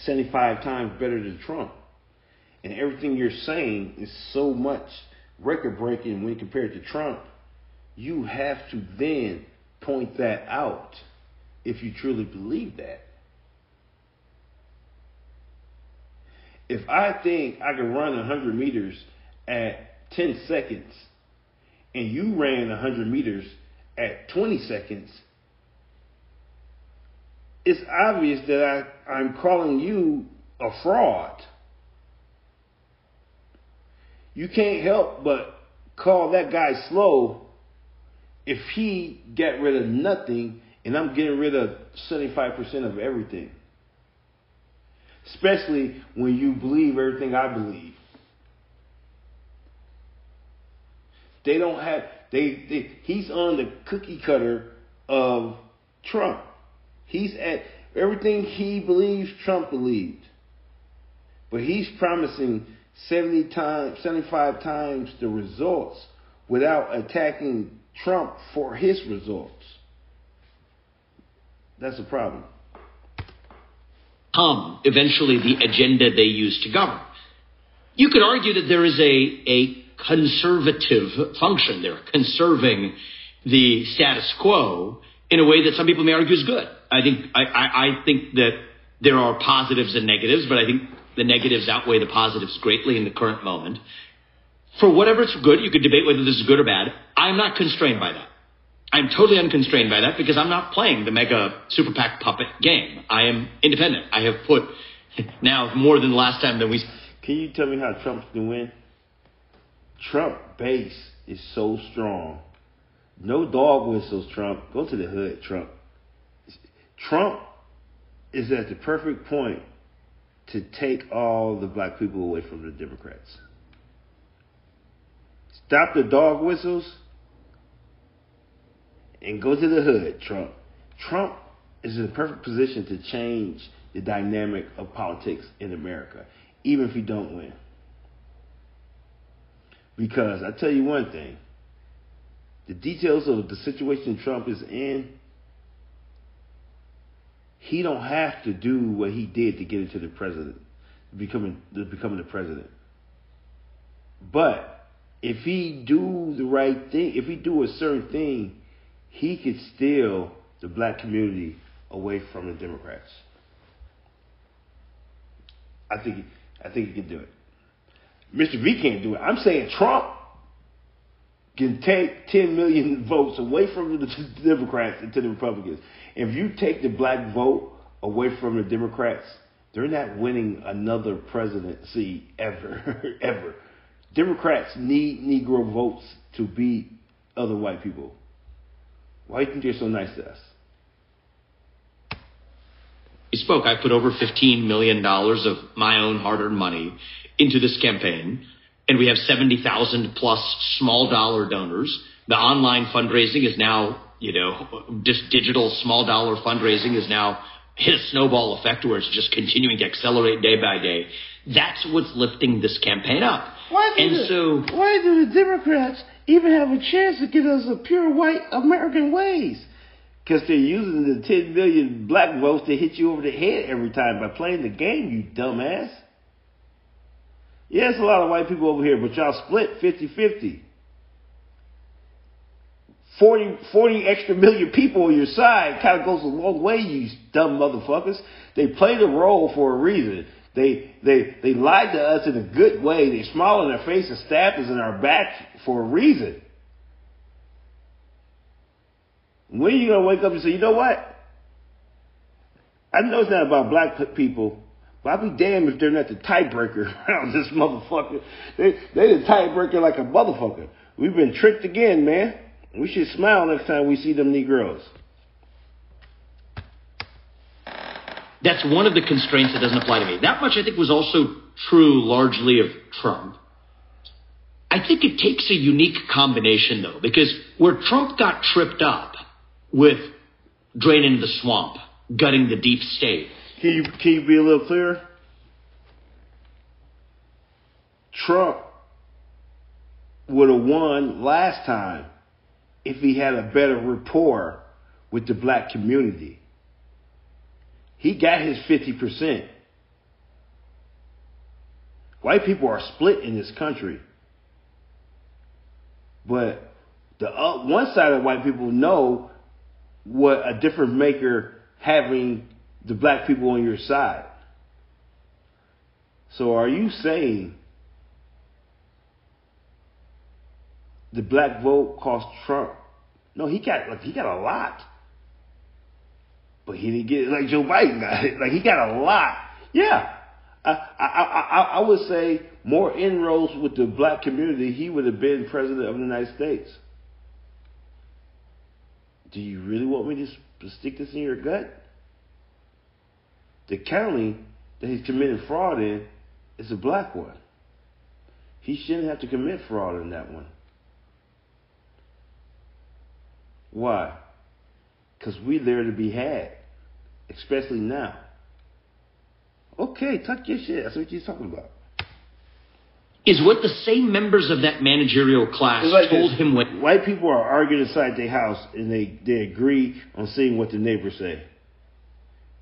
75 times better than Trump. And everything you're saying is so much record breaking when compared to Trump. You have to then point that out if you truly believe that. If I think I can run 100 meters at 10 seconds and you ran 100 meters at 20 seconds, it's obvious that I, I'm calling you a fraud. You can't help but call that guy slow if he got rid of nothing and I'm getting rid of 75% of everything. Especially when you believe everything I believe. They don't have they, they he's on the cookie cutter of Trump. He's at everything he believes Trump believed. But he's promising 70 times, 75 times the results without attacking Trump for his results. That's a problem. Um, eventually the agenda they use to govern. You could argue that there is a, a conservative function there, conserving the status quo in a way that some people may argue is good. I think I, I, I think that there are positives and negatives, but I think the negatives outweigh the positives greatly in the current moment. For whatever it's good, you could debate whether this is good or bad. I'm not constrained by that. I'm totally unconstrained by that because I'm not playing the mega super PAC puppet game. I am independent. I have put now more than the last time that we. Can you tell me how Trump's gonna win? Trump base is so strong. No dog whistles, Trump. Go to the hood, Trump. Trump is at the perfect point to take all the black people away from the Democrats. Stop the dog whistles and go to the hood, Trump. Trump is in the perfect position to change the dynamic of politics in America, even if he don't win. Because I tell you one thing, the details of the situation Trump is in, he don't have to do what he did to get into the president, becoming becoming the president. But if he do the right thing, if he do a certain thing, he could steal the black community away from the Democrats. I think I think he can do it. Mr. V can't do it. I'm saying Trump can take 10 million votes away from the Democrats and to the Republicans. If you take the black vote away from the Democrats, they're not winning another presidency ever, ever. Democrats need Negro votes to beat other white people. Why do you think they're so nice to us? He spoke. I put over $15 million of my own hard earned money into this campaign, and we have 70,000 plus small dollar donors. The online fundraising is now, you know, just digital small dollar fundraising is now hit a snowball effect where it's just continuing to accelerate day by day. That's what's lifting this campaign up. Why do, and the, so, why do the Democrats even have a chance to get us a pure white American ways? Because they're using the 10 million black votes to hit you over the head every time by playing the game, you dumbass. Yes, a lot of white people over here, but y'all split 50 50. 40, 40 extra million people on your side kind of goes a long way, you dumb motherfuckers. They play the role for a reason. They, they, they lied to us in a good way. They smile in our face and stabbed us in our back for a reason. When are you going to wake up and say, you know what? I know it's not about black people, but I'll be damned if they're not the tiebreaker around this motherfucker. They, they the tiebreaker like a motherfucker. We've been tricked again, man. We should smile next time we see them Negroes. That's one of the constraints that doesn't apply to me. That much I think was also true largely of Trump. I think it takes a unique combination though, because where Trump got tripped up with draining the swamp, gutting the deep state. Can you, can you be a little clearer? Trump would have won last time if he had a better rapport with the black community. He got his 50%. White people are split in this country. But the uh, one side of white people know what a difference maker having the black people on your side. So are you saying the black vote cost Trump? No, he got like he got a lot. But he didn't get it like Joe Biden got it. Like he got a lot. Yeah. I, I, I, I would say more inroads with the black community, he would have been president of the United States. Do you really want me to stick this in your gut? The county that he's committing fraud in is a black one. He shouldn't have to commit fraud in that one. Why? Because we're there to be had, especially now. Okay, tuck your shit. That's what you're talking about. Is what the same members of that managerial class like told this. him when White people are arguing inside their house and they, they agree on seeing what the neighbors say.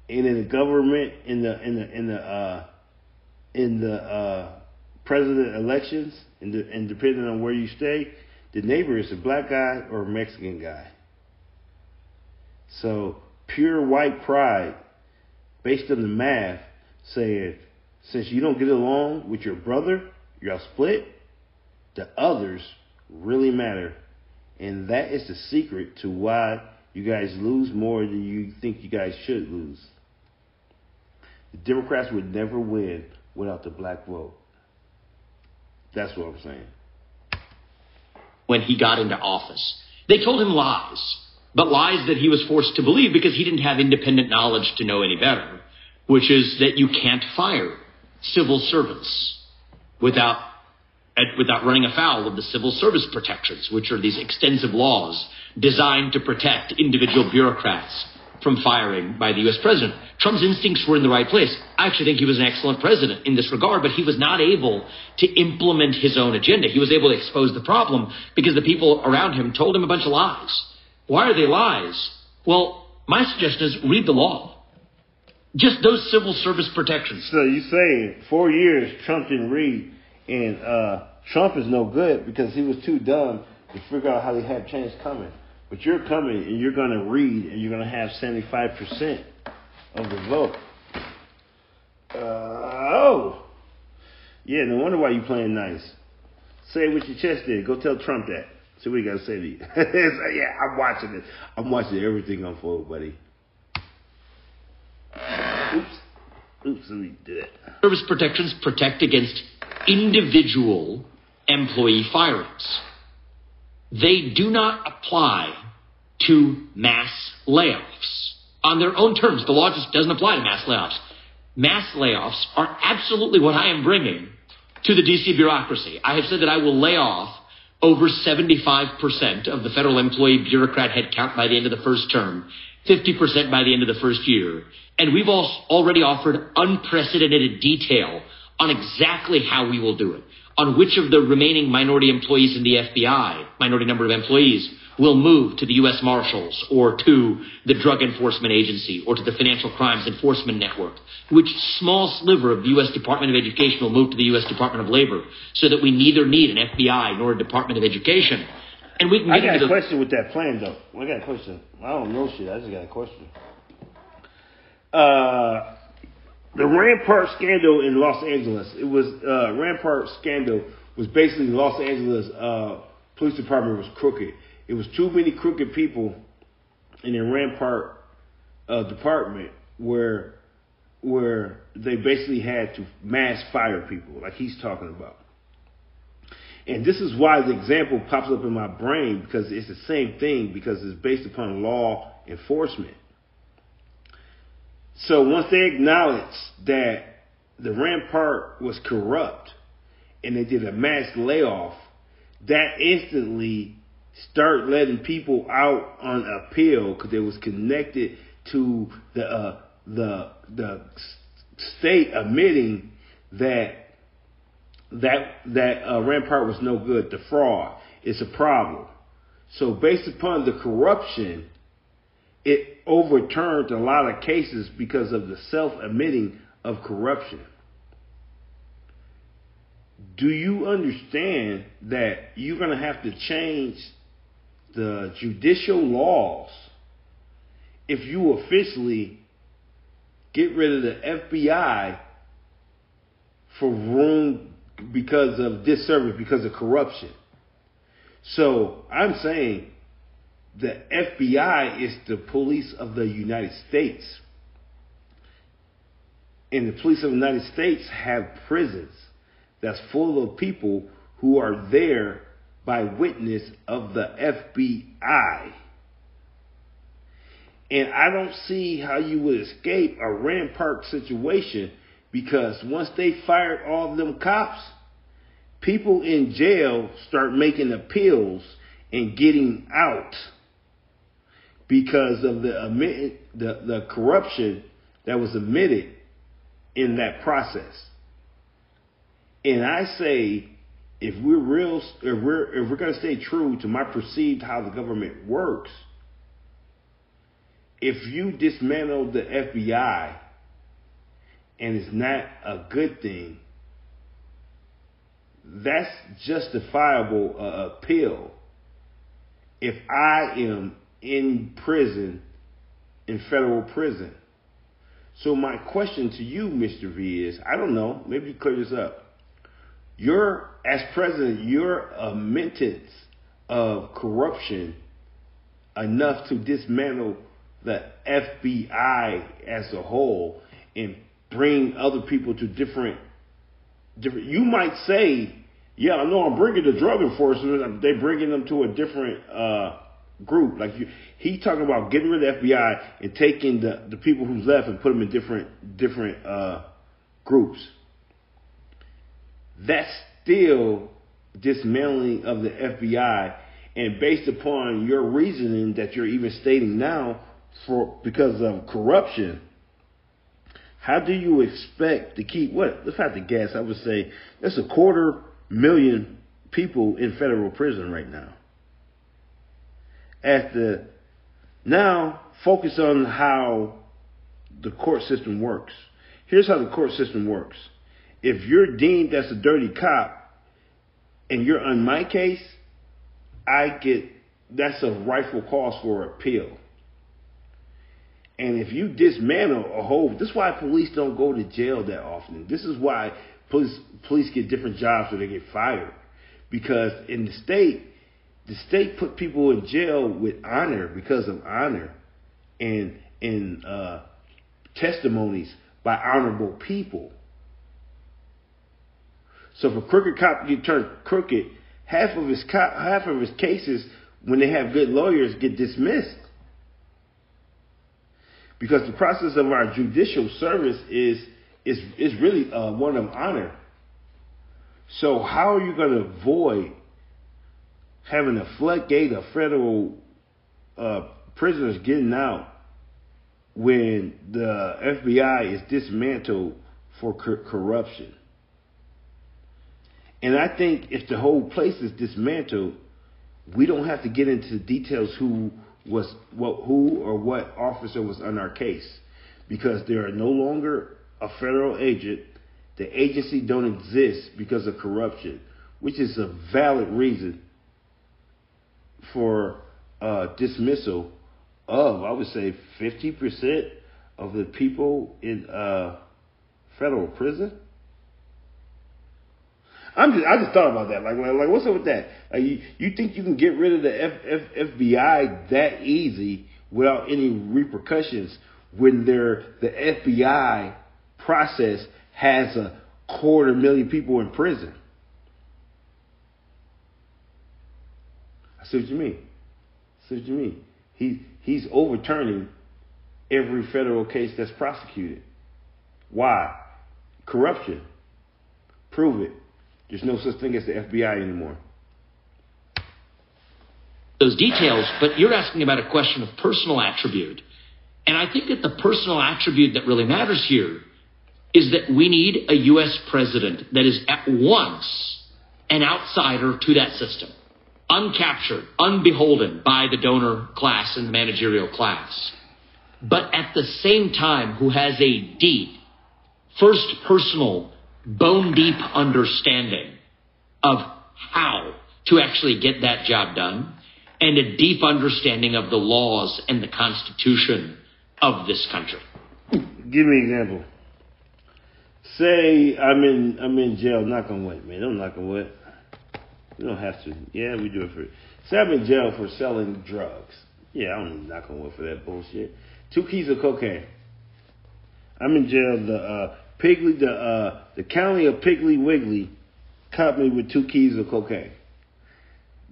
And in the government, in the in the in the uh, in the uh, president elections, and, the, and depending on where you stay, the neighbor is a black guy or a Mexican guy. So pure white pride, based on the math, saying since you don't get along with your brother, y'all split. The others really matter. And that is the secret to why you guys lose more than you think you guys should lose. The Democrats would never win without the black vote. That's what I'm saying. when he got into office. They told him lies, but lies that he was forced to believe because he didn't have independent knowledge to know any better, which is that you can't fire civil servants without without running afoul of the civil service protections, which are these extensive laws designed to protect individual bureaucrats from firing by the U.S. president. Trump's instincts were in the right place. I actually think he was an excellent president in this regard, but he was not able to implement his own agenda. He was able to expose the problem because the people around him told him a bunch of lies. Why are they lies? Well, my suggestion is read the law. Just those civil service protections. So you say four years Trump didn't read, and uh, Trump is no good because he was too dumb to figure out how they had change coming. But you're coming and you're going to read and you're going to have 75% of the vote. Uh, oh. Yeah, no wonder why you playing nice. Say it with your chest there. Go tell Trump that. See what he got to say to you. Say, yeah, I'm watching it. I'm watching everything unfold, buddy. Oops. Oops, let me do it. Service protections protect against individual employee firings. They do not apply to mass layoffs. On their own terms, the law just doesn't apply to mass layoffs. Mass layoffs are absolutely what I am bringing to the DC bureaucracy. I have said that I will lay off over 75% of the federal employee bureaucrat headcount by the end of the first term, 50% by the end of the first year. And we've al- already offered unprecedented detail on exactly how we will do it, on which of the remaining minority employees in the FBI, minority number of employees, will move to the U.S. Marshals or to the Drug Enforcement Agency or to the Financial Crimes Enforcement Network, which small sliver of the U.S. Department of Education will move to the U.S. Department of Labor, so that we neither need an FBI nor a Department of Education. And we can I got a the question with that plan, though. I got a question. I don't know shit. I just got a question. Uh, the Rampart scandal in Los Angeles. It was uh, Rampart scandal was basically Los Angeles uh, police department was crooked. It was too many crooked people in the Rampart uh, department where where they basically had to mass fire people, like he's talking about. And this is why the example pops up in my brain because it's the same thing because it's based upon law enforcement. So once they acknowledged that the Rampart was corrupt and they did a mass layoff, that instantly start letting people out on appeal because it was connected to the uh, the the state admitting that that that uh, Rampart was no good. The fraud is a problem. So based upon the corruption, it overturned a lot of cases because of the self-admitting of corruption. Do you understand that you're going to have to change the judicial laws if you officially get rid of the FBI for wrong because of disservice, because of corruption? So I'm saying the FBI is the police of the United States. And the police of the United States have prisons that's full of people who are there by witness of the FBI. And I don't see how you would escape a Rampart situation because once they fired all them cops, people in jail start making appeals and getting out because of the the, the corruption that was admitted in that process. And I say, if we're real, if we're if we're going to stay true to my perceived how the government works, if you dismantle the FBI and it's not a good thing, that's justifiable uh, appeal. If I am in prison, in federal prison. So my question to you, Mr. V, is I don't know, maybe you clear this up. You're as president, you're a mentence of corruption enough to dismantle the FBI as a whole and bring other people to different different. You might say, "Yeah, I know I'm bringing the drug enforcement. They're bringing them to a different uh, group." Like you, he talking about getting rid of the FBI and taking the the people who's left and put them in different different uh, groups. That's still dismantling of the FBI, and based upon your reasoning that you're even stating now for because of corruption how do you expect to keep what? Let's have to guess. I would say there's a quarter million people in federal prison right now. The now focus on how the court system works. Here's how the court system works. If you're deemed as a dirty cop and you're on my case, I get that's a rightful cause for appeal. And if you dismantle a whole, this is why police don't go to jail that often. This is why police police get different jobs or they get fired, because in the state, the state put people in jail with honor because of honor, and and uh, testimonies by honorable people. So if a crooked cop get turned crooked, half of his half of his cases, when they have good lawyers, get dismissed because the process of our judicial service is is is really uh, one of honor. So how are you going to avoid having a floodgate of federal uh, prisoners getting out when the FBI is dismantled for cor- corruption? And I think if the whole place is dismantled, we don't have to get into details who was what who or what officer was on our case because they are no longer a federal agent. The agency don't exist because of corruption, which is a valid reason for uh, dismissal of, I would say, 50% of the people in uh, federal prison. I'm just, I just thought about that. Like, like, what's up with that? Like, you, you think you can get rid of the F, F, FBI that easy without any repercussions when they're, the FBI process has a quarter million people in prison? I see what you mean. I see what you mean. He, he's overturning every federal case that's prosecuted. Why? Corruption. Prove it. There's no such thing as the FBI anymore. Those details, but you're asking about a question of personal attribute. And I think that the personal attribute that really matters here is that we need a U.S. president that is at once an outsider to that system, uncaptured, unbeholden by the donor class and the managerial class, but at the same time who has a deep, first personal bone deep understanding of how to actually get that job done and a deep understanding of the laws and the constitution of this country. Give me an example. Say I'm in I'm in jail. Knock on wood, man. Don't knock on wood. You don't have to. Yeah, we do it for. Say I'm in jail for selling drugs. Yeah, I don't knock on wood for that bullshit. Two keys of cocaine. I'm in jail. The uh, Piggly, the uh, the county of Piggly Wiggly, caught me with two keys of cocaine.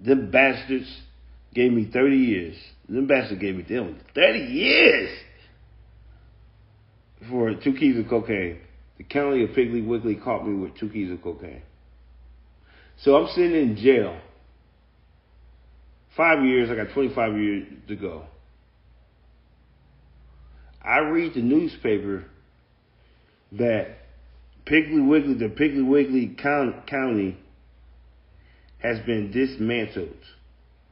Them bastards gave me thirty years. Them bastards gave me them thirty years for two keys of cocaine. The county of Piggly Wiggly caught me with two keys of cocaine. So I'm sitting in jail. Five years. I got 25 years to go. I read the newspaper that Piggly Wiggly, the Piggly Wiggly County has been dismantled.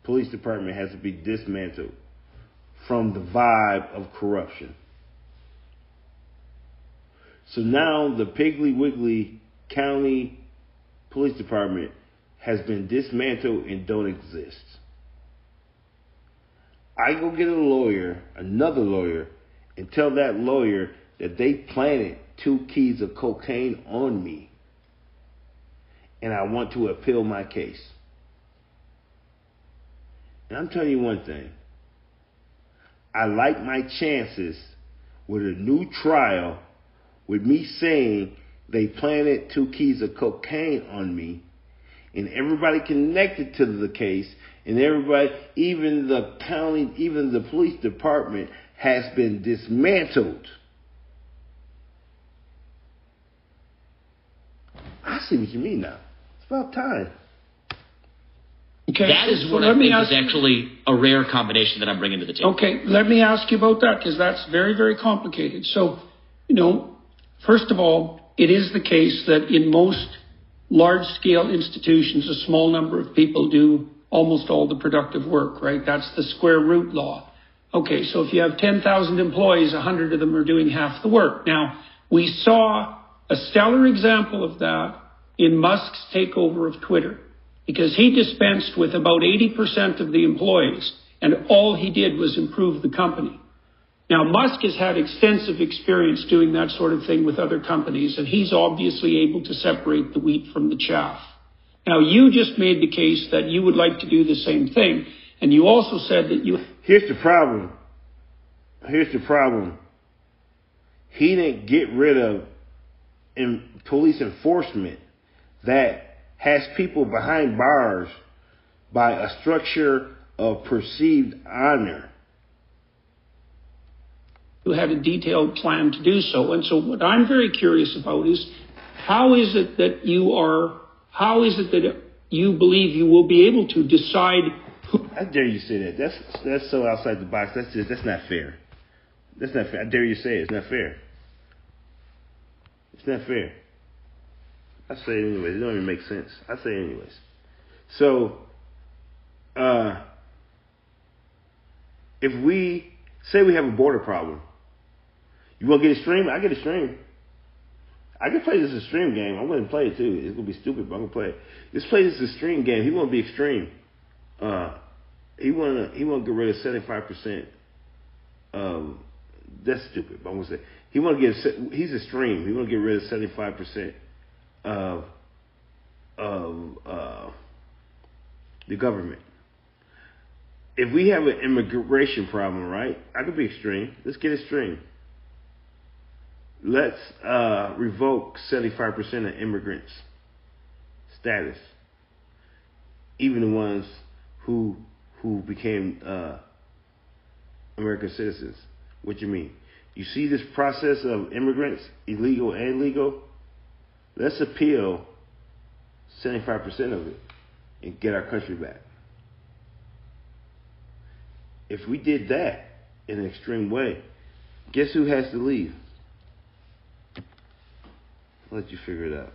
Police department has to be dismantled from the vibe of corruption. So now the Piggly Wiggly County Police Department has been dismantled and don't exist. I go get a lawyer, another lawyer, and tell that lawyer that they planted two keys of cocaine on me. and I want to appeal my case. And I'm telling you one thing. I like my chances with a new trial with me saying they planted two keys of cocaine on me and everybody connected to the case and everybody, even the county, even the police department has been dismantled. I see what you mean now. It's about time. Okay, That is so what let I me think ask- is actually a rare combination that I'm bringing to the table. Okay, let me ask you about that because that's very, very complicated. So, you know, first of all, it is the case that in most large scale institutions, a small number of people do almost all the productive work, right? That's the square root law. Okay, so if you have 10,000 employees, 100 of them are doing half the work. Now, we saw a stellar example of that in Musk's takeover of Twitter because he dispensed with about 80% of the employees and all he did was improve the company. Now, Musk has had extensive experience doing that sort of thing with other companies, and he's obviously able to separate the wheat from the chaff. Now, you just made the case that you would like to do the same thing, and you also said that you. Here's the problem. Here's the problem. He didn't get rid of in police enforcement that has people behind bars by a structure of perceived honor. who had a detailed plan to do so. And so what I'm very curious about is how is it that you are, how is it that you believe you will be able to decide I dare you say that. That's that's so outside the box. That's just that's not fair. That's not fair. I dare you say it. It's not fair. It's not fair. I say it anyways. It don't even make sense. I say it anyways. So, uh, if we say we have a border problem, you want to get a stream? I get a stream. I can play this a stream game. I'm going to play it too. It's going to be stupid, but I'm going to play it. Let's play this stream game. He want to be extreme. Uh, he want to he want to get rid of 75 percent. Um, that's stupid. But I'm going to say he want to get he's extreme. He want to get rid of 75 percent of of uh, the government. If we have an immigration problem, right? I could be extreme. Let's get extreme. Let's uh, revoke 75% of immigrants' status, even the ones who who became uh, American citizens. What you mean? You see this process of immigrants, illegal and legal. Let's appeal 75% of it and get our country back. If we did that in an extreme way, guess who has to leave? I'll let you figure it out.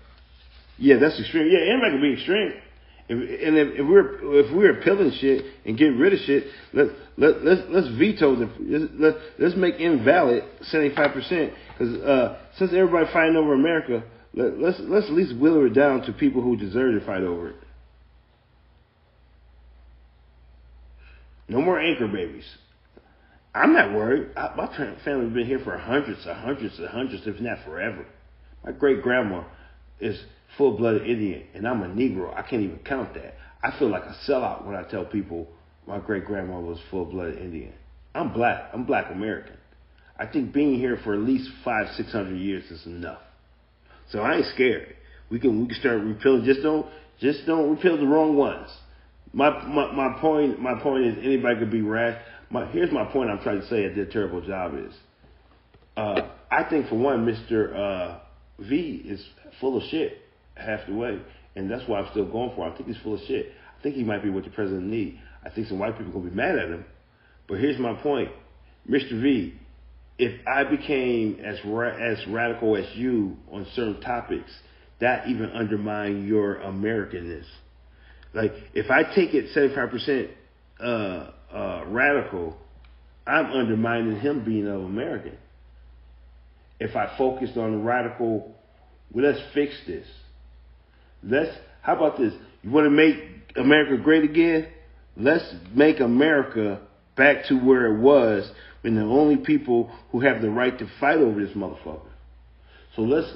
Yeah, that's extreme. Yeah, anybody can be extreme. If, and if, if we're if we're appealing shit and getting rid of shit, let let let's let's veto the let let's make invalid seventy five percent because uh, since everybody fighting over America, let, let's let's at least whittle it down to people who deserve to fight over it. No more anchor babies. I'm not worried. I, my family's been here for hundreds and hundreds and hundreds, if not forever. My great grandma is full blooded Indian, and I'm a Negro. I can't even count that. I feel like a sellout when I tell people my great grandma was full blooded Indian. I'm black. I'm black American. I think being here for at least five, six hundred years is enough. So I ain't scared. We can we can start repealing. Just don't just don't repeal the wrong ones. My my my point my point is anybody could be rash. My here's my point. I'm trying to say at their terrible job is. Uh, I think for one, Mister uh, V is full of shit half the way, and that's why I'm still going for. I think he's full of shit. I think he might be what the president need. I think some white people are gonna be mad at him. But here's my point, Mr. V. If I became as ra- as radical as you on certain topics, that even undermine your Americanness. Like if I take it 75% uh, uh, radical, I'm undermining him being of American. If I focused on radical, well, let's fix this. Let's. How about this? You want to make America great again? Let's make America back to where it was when the only people who have the right to fight over this motherfucker. So let's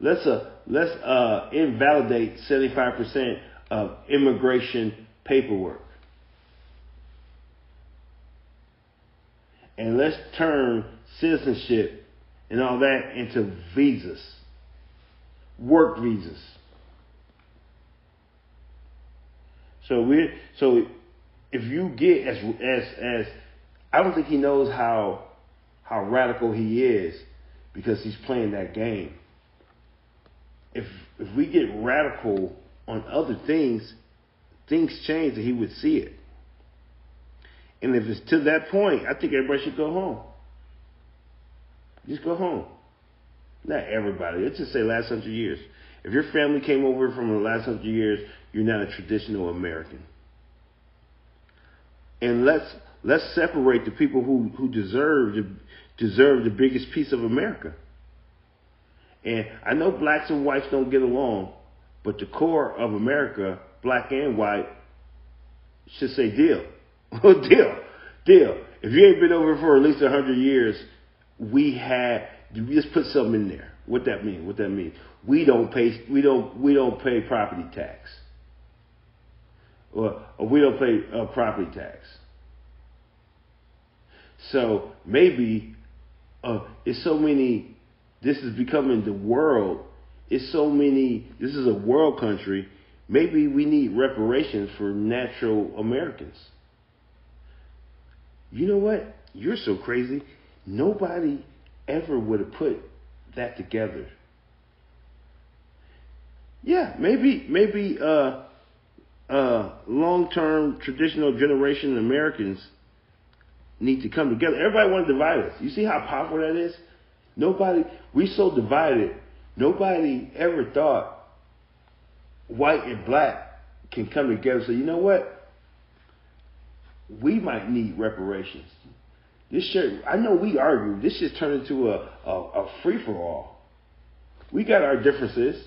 let's uh, let's uh, invalidate 75% of immigration paperwork. And let's turn citizenship and all that into visas, work visas. So we so if you get as as as I don't think he knows how how radical he is because he's playing that game. If if we get radical on other things, things change and he would see it. And if it's to that point, I think everybody should go home. Just go home. Not everybody. Let's just say last hundred years. If your family came over from the last hundred years, you're not a traditional American. And let's let's separate the people who, who deserve the deserve the biggest piece of America. And I know blacks and whites don't get along, but the core of America, black and white, should say deal. deal. Deal. If you ain't been over for at least hundred years, we had you just put something in there. What that mean? What that mean? We don't pay we don't we don't pay property tax. Or, we don't pay uh, property tax. So maybe uh, it's so many. This is becoming the world. It's so many. This is a world country. Maybe we need reparations for natural Americans. You know what? You're so crazy. Nobody ever would have put that together. Yeah, maybe maybe uh, uh, long-term traditional generation Americans need to come together. Everybody want to divide us. You see how powerful that is? Nobody, we so divided. Nobody ever thought white and black can come together. So you know what? We might need reparations. This should, I know we argue. This just turned into a, a, a free for all. We got our differences,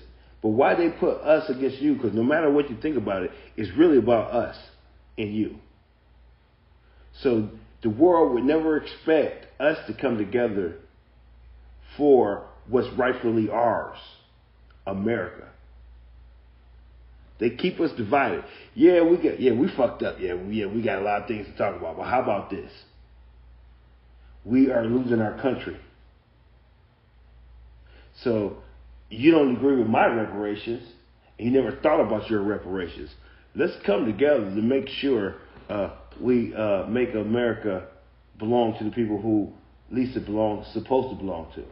but why they put us against you? Because no matter what you think about it, it's really about us and you. So the world would never expect us to come together for what's rightfully ours, America. They keep us divided. Yeah, we got yeah, we fucked up. Yeah, we, yeah, we got a lot of things to talk about. But how about this? We are losing our country. So you don't agree with my reparations, and you never thought about your reparations. Let's come together to make sure uh, we uh, make America belong to the people who at least it belongs supposed to belong to.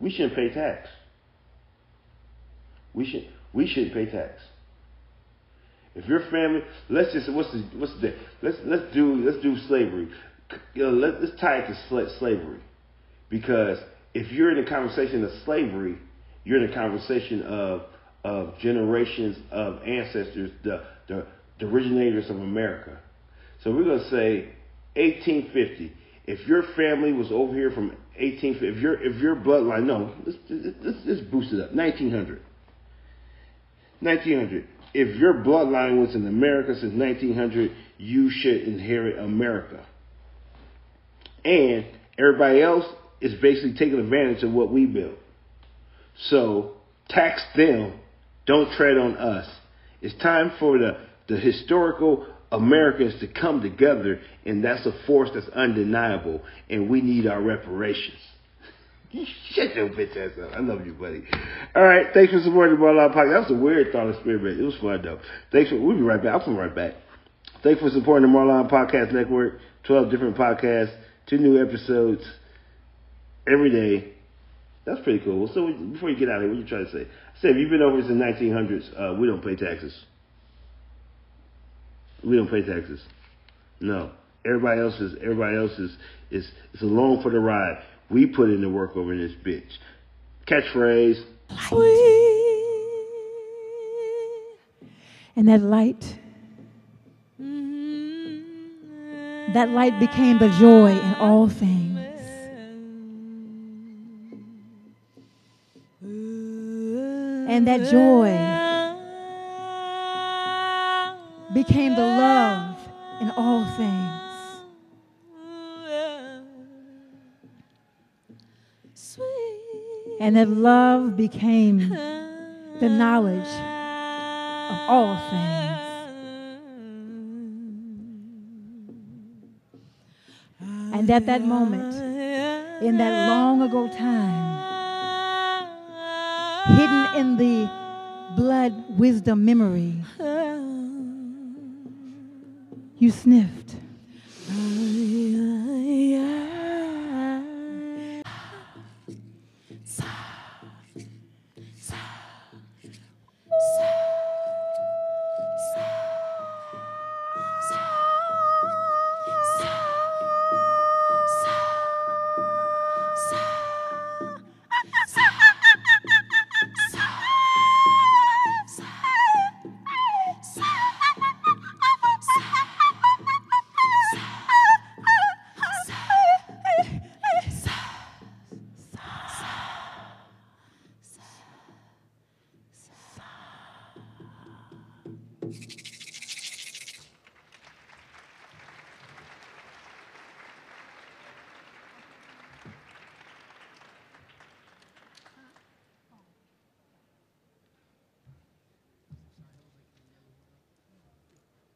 We shouldn't pay tax. We should we shouldn't pay tax. If your family, let's just what's the what's the let's let's do let's do slavery. You know, let, let's tie it to slavery, because if you're in a conversation of slavery, you're in a conversation of of generations of ancestors, the, the, the originators of America. So we're to say 1850. If your family was over here from 1850, if your if your bloodline, no, let's, let's, let's boost it up, 1900. 1900. If your bloodline was in America since 1900, you should inherit America. And everybody else is basically taking advantage of what we built. So tax them don't tread on us. It's time for the, the historical Americans to come together, and that's a force that's undeniable, and we need our reparations. Shut your bitch ass up. I love you, buddy. All right, thanks for supporting the Ball Podcast. That was a weird thought experiment. It was fun though. Thanks for. We'll be right back. I'll come right back. Thanks for supporting the Marlawn Podcast Network. Twelve different podcasts, two new episodes every day. That's pretty cool. So before you get out of here, what you trying to say? I Say if you've been over since 1900s, uh, we don't pay taxes. We don't pay taxes. No. Everybody else is everybody else is is is along for the ride. We put in the work over this bitch. Catchphrase. And that light, that light became the joy in all things. And that joy became the love in all things. and that love became the knowledge of all things. And at that moment, in that long ago time, in the blood wisdom memory, you sniffed.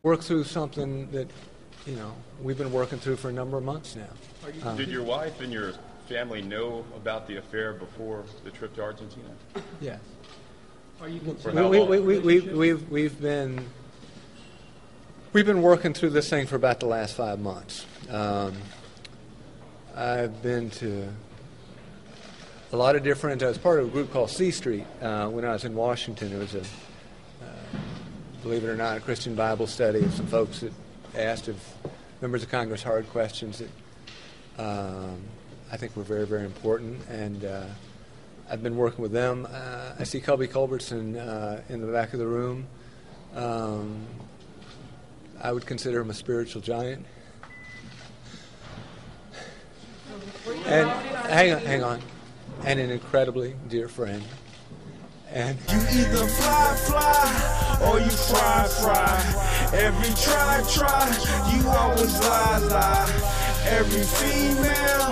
Work through something that, you know, we've been working through for a number of months now. Um, Did your wife and your family know about the affair before the trip to Argentina? Yes. Are you We, we, we, we, we, we've, we've been we've been working through this thing for about the last five months. Um, I've been to a lot of different. I was part of a group called C Street uh, when I was in Washington. It was a, believe it or not, a Christian Bible study of some folks that asked if members of Congress hard questions that um, I think were very, very important. And uh, I've been working with them. Uh, I see Cubby Culbertson uh, in the back of the room. Um, I would consider him a spiritual giant. And hang on, hang on. And an incredibly dear friend. And You either fly, fly, or you fry, fry. Every try, try, you always lie, lie. Every female,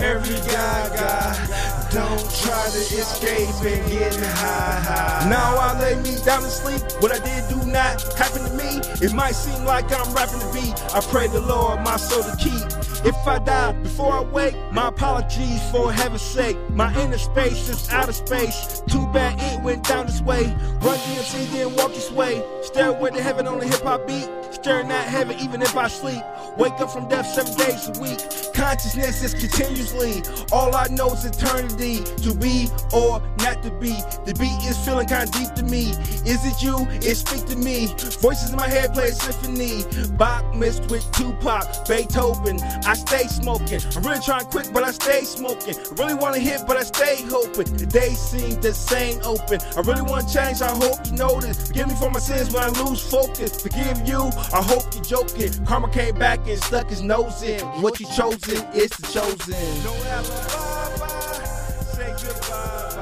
every guy, guy. Don't try to escape and get high, high. Now I lay me down to sleep. What I did do not happen to me. It might seem like I'm rapping the beat. I pray the Lord my soul to keep. If I die before I wake, my apologies for heaven's sake. My inner space is outer space. Too bad it went down this way. Run DMC, then walk this way. Stairway to heaven on the hip hop beat. Staring at heaven even if I sleep. Wake up from death seven days a week. Consciousness is continuously. All I know is eternity. To be or not to be. The beat is feeling kind of deep to me. Is it you? It speak to me. Voices in my head play a symphony. Bach mixed with Tupac, Beethoven. I stay smoking. I'm really trying quit, but I stay smoking. I really want to hit, but I stay hoping. The day seems the same open. I really want to change. I hope you notice. Forgive me for my sins when I lose focus. Forgive you. I hope you're joking. Karma came back and stuck his nose in. What you chosen is the chosen. Say goodbye.